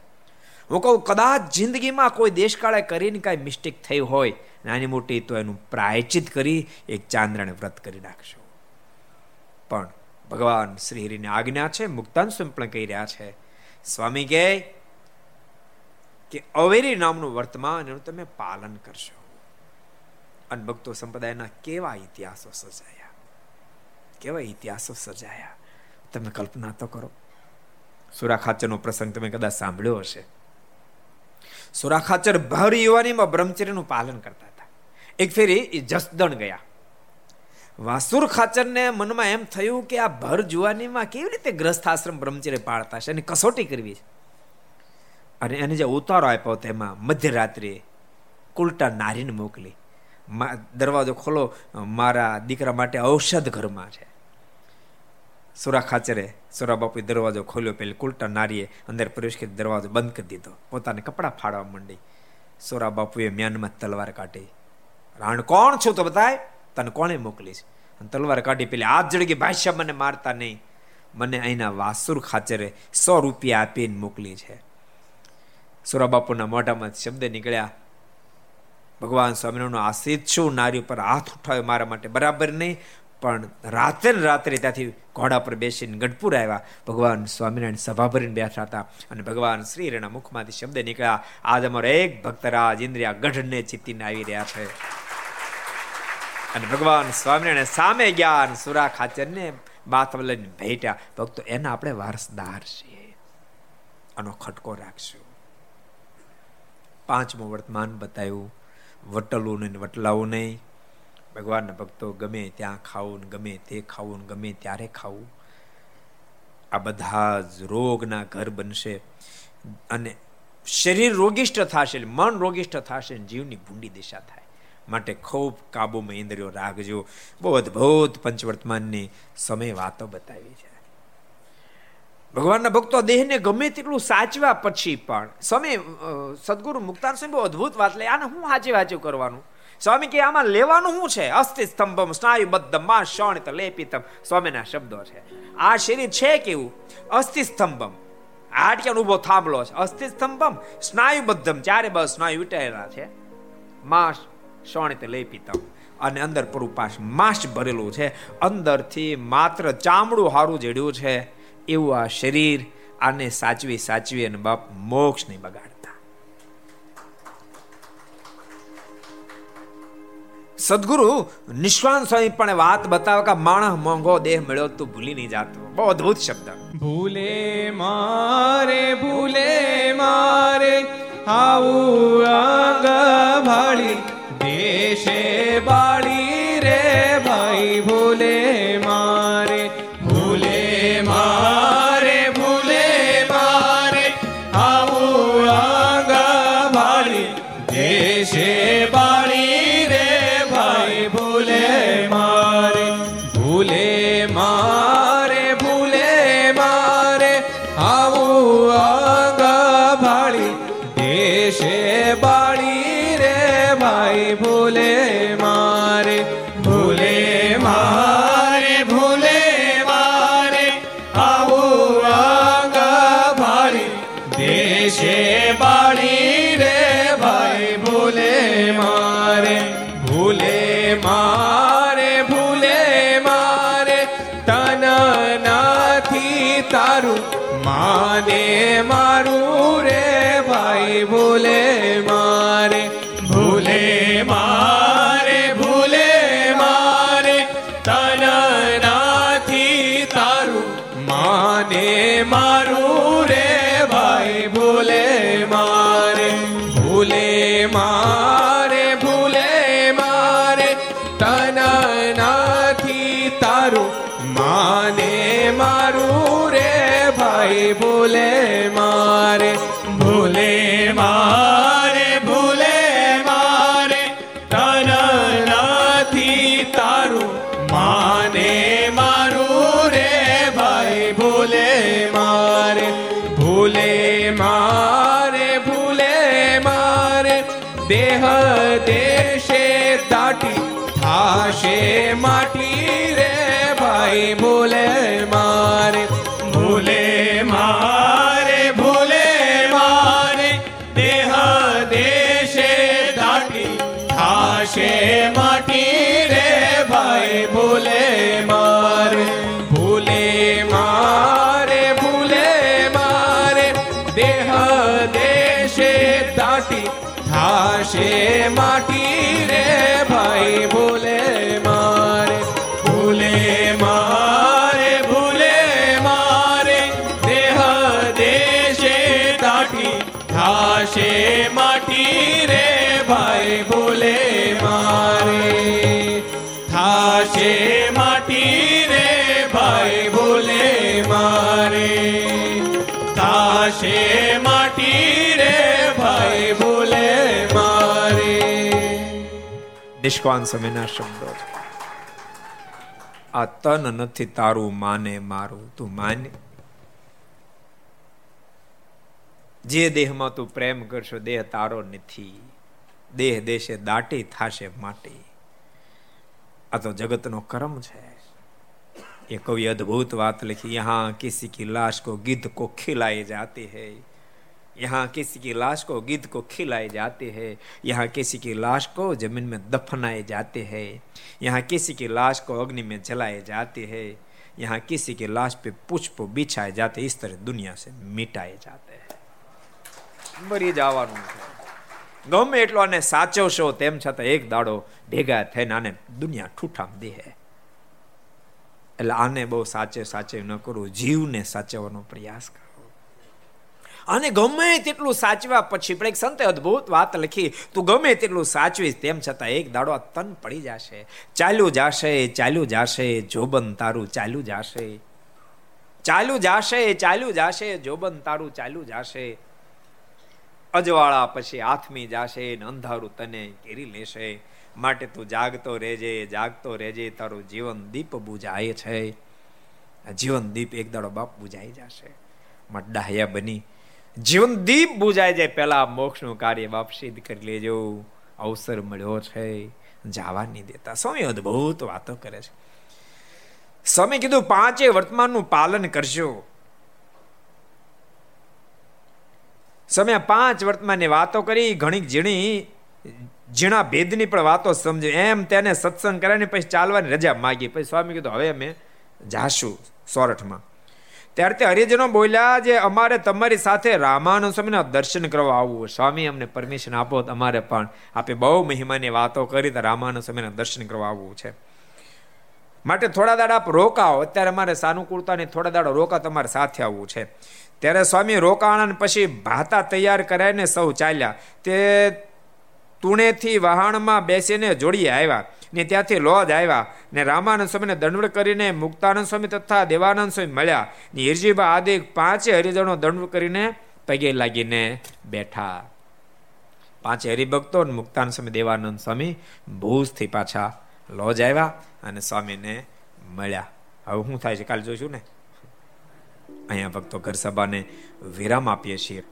હું કહું, કદાચ જિંદગીમાં કોઈ દેશકાળે કરીને કાંઈ મિસ્ટેક થઈ હોય, નાની મોટી તો એનું પ્રાયચિત કરી એક ચાંદ્રને વ્રત કરી નાખશો. પણ ભગવાન શ્રી હરિની આજ્ઞા છે, મુક્તાન સ્વયં પણ કહી રહ્યા છે, સ્વામી કહે કે અવેરી નામનું વર્તમાન એનું તમે પાલન કરશો. અને ભક્તો સંપ્રદાયના કેવા ઇતિહાસો સજાયા કેવા ઇતિહાસો સજાયા તમે કલ્પના તો કરો. સુરા ખાચરનો પ્રસંગ તમે કદાચ સાંભળ્યો હશે. સુરા ખાચર ભર યુવાનીમાં બ્રહ્મચર્યનું પાલન કરતા હતા. એક ફેરી એ જસદણ ગયા. વાસુર ખાચરને મનમાં એમ થયું કે આ ભર જુવાનીમાં કેવી રીતે ગ્રસ્થ આશ્રમ બ્રહ્મચર્ય પાળતા છે એની કસોટી કરવી છે? અને એને જે ઉતારો આપ્યો તેમાં મધ્યરાત્રિએ કુલટા નારીને મોકલી. દરવાજો ખોલો, મારા દીકરા માટે ઔષધ ઘરમાં છે. સુરા ખાચરે સુરા બાપુએ દરવાજો ખોલ્યો, પેલી કુલટા નારીએ અંદર પ્રવેશ કરી દરવાજો બંધ કરી દીધો. પોતાને કપડાં ફાડવા માંડી. સોરા બાપુએ મ્યાનમાં તલવાર કાઢી. રાણ, કોણ છું તો બતાય? તને કોણે મોકલીશ અને તલવાર કાઢી પેલી હાથ જડગી ભાષ્ય મને મારતા નહીં. મને અહીંના વાસુર ખાચરે સો રૂપિયા આપીને મોકલી છે. સુરા બાપુના મોઢામાં શબ્દ નીકળ્યા ભગવાન સ્વામિનારાયણનો આશીત છું, નારી ઉપર હાથ ઉઠાવ્યો મારા માટે બરાબર નહીં, પણ રાત્રે રાત્રે ત્યાંથી ઘોડા પર બેસીને ગઢપુર આવ્યા. ભગવાન સ્વામિનારાયણ સભા ભરીને બેઠા હતા અને ભગવાન શ્રી રેના મુખમાંથી શબ્દ નીકળ્યા, આજ અમારો એક ભક્તરાજ ઇન્દ્રિયા ગઢને ચિત્તીને આવી રહ્યા છે. અને ભગવાન સ્વામિનારાયણ સામે અને સુરા ખાચરને બાથ લઈને ભેટ્યા, ભક્તો, એના આપણે વારસદાર છીએ. આનો ખટકો રાખશું. પાંચમું વર્તમાન બતાવ્યું વટલાવું નહીં. ભગવાનના ભક્તો ગમે ત્યાં ખાવું ગમે તે ખાવું ગમે ત્યારે ખાવું. આ બધા જ રોગના ઘર બનશે અને શરીર રોગિષ્ઠ થશે, મન રોગિષ્ઠ થશે જીવની ભૂંડી દિશા થાય. માટે ખૂબ કાબુમાં ઇન્દ્રિયો રાખજો. બહુ અદભુત પંચવર્તમાનની સમય વાતો બતાવી છે. ભગવાનના ભક્તો દેહને ગમે તેટલું સાચવા પછી પણ, સ્વામી સદગુરુ મુક્તાન સ્વામી બહુ અદભુત વાત લે આને હું હાચે વાંચ્યું કરવાનું? સ્વામી કે આમાં લેવાનું શું છે? અસ્થિ સ્તંભમ સ્નાયુબદ્ધમાં શણિત લેપિતમ, સ્વામીના શબ્દો છે. આ શરીર છે કેવું? અસ્થિ સ્તંભમ. હાડક્યાનો ઊભો થાંભલો છે. અસ્થિ સ્તંભમ, સ્નાયુબદ્ધમ, ચારે બસ સ્નાયુ વિટાયેલા છે. મા શોણિત લેપિતમ. અને અંદર પરુપાશ માંસ ભરેલું છે. અંદરથી માત્ર ચામડું હારું જેડ્યું છે. એવું આ શરીર આને સાચવી સાચવી અને બાપ મોક્ષ નહીં બગાડતા. સદગુરુ નિષ્કાંત સ્વામી પણ વાત બતાવે કે માણસ મોંઘો દેહ મળ્યો તું ભૂલી નહીં જાતો. બહુ અદભુત શબ્દ. ભૂલે મારે ભૂલે મારે, આવું આંગ ભાળી, દેશે બાળી રે ભાઈ, ભૂલે ભાળી દેશે બાળી રે ભાઈ ભૂલે નિષ્કાન સમયના શબ્દો છે આ તન નથી તારું માને મારું તું માને જે દેહમાં તું પ્રેમ કરશો દેહ તારો નથી દેહ દેશે દાટી થાશે માટી આ તો જગતનો કર્મ છે ये कवि अद्भुत बात लिखी यहाँ किसी की लाश को गिद्ध को खिलाई जाती है यहाँ किसी की लाश को गिद्ध को खिलाई जाती है यहाँ किसी की लाश को जमीन में दफनाए जाते हैं यहाँ किसी की लाश को अग्नि में जलाए जाते हैं यहाँ किसी की लाश पे पुष्प बिछाए जाते इस तरह दुनिया से मिटाए जाते हैं મરી જવાનું છે ગમે એટલો આને સાચવશો તેમ છતાં એક દાડો ભેગા થઈને આને દુનિયા ઠૂઠામ દે એટલે આને બહુ સાચે સાચે ન કરવું જીવને સાચવવાનો પ્રયાસ કરો અને ગમે તેટલું સાચવા પછી પણ એક સંતે અદ્ભુત વાત લખી, તું ગમે તેટલું સાચવીશ, તેમ છતાં એક દાડો તન પડી જશે. ચાલ્યું જાશે ચાલ્યું જાશે, જોબન તારું ચાલ્યું જાશે. ચાલ્યું જાશે ચાલ્યું જાશે, જોબન તારું ચાલ્યું જાશે. અજવાળા પછી આથમી જાશે અંધારું તને ઘેરી લેશે. માટે તું જાગતો રહેજે જાગતો રહેજે, તારું જીવન દીપ બુજાય છે. જીવન દીપ એક દાડો બાપ બુજાઈ જશે. માટે ડાહ્યા બની જીવન દીપ બુજાઈ જાય પહેલા મોક્ષનું કાર્ય બાપ સિદ્ધ કરી લેજો. અવસર મળ્યો છે. જવા નહીં દેતા. સ્વામી અદભુત વાતો કરે છે. સ્વામી કીધું, પાંચે વર્તમાનનું પાલન કરજો. સમય પાંચ વર્તમાનની વાતો કરી, ઘણી ઝીણી, ઝીણા ભેદની પણ વાતો સમજે. એમ તેને સત્સંગ કરાવીને પછી ચાલવાની રજા માગી. પછી સ્વામી કીધું, હવે અમે જાશું સોરઠમાં. ત્યારે તે હરિજનો બોલ્યા જે અમારે તમારી સાથે રામાનંદ સ્વામીના દર્શન કરવા આવવું સ્વામી અમને પરમિશન આપો અમારે પણ. આપે બહુ મહિમાની વાતો કરી તો રામાનંદ સ્વામીના દર્શન કરવા આવવું છે. માટે થોડા દાડા આપ રોકાઓ. અત્યારે અમારે સાનુકૂળતાની થોડા દાડા રોકા તમારે સાથે આવવું છે. ત્યારે સ્વામી રોકાણા પછી ભાતા તૈયાર કરાવીને સૌ ચાલ્યા. તે તુણેથી વહાણમાં બેસીને જોડી આવ્યા. ને ત્યાંથી લોજ આવ્યા ને રામાનંદ સ્વામીને દંડવડ કરીને મુક્તાનંદ સ્વામી તથા દેવાનંદ સ્વામી મળ્યા. ને હિરજીબા આદિ પાંચે હરિજનો દંડવડ કરીને પગે લાગીને બેઠા. પાંચે હરિભક્તો મુક્તાનંદ સ્વામી, દેવાનંદ સ્વામી ભૂજથી પાછા લોજ આવ્યા અને સ્વામીને મળ્યા. હવે શું થાય છે કાલે જોઈશું ને? અહીંયા ભક્તો ઘર સભાને વિરામ આપીએ છીએ.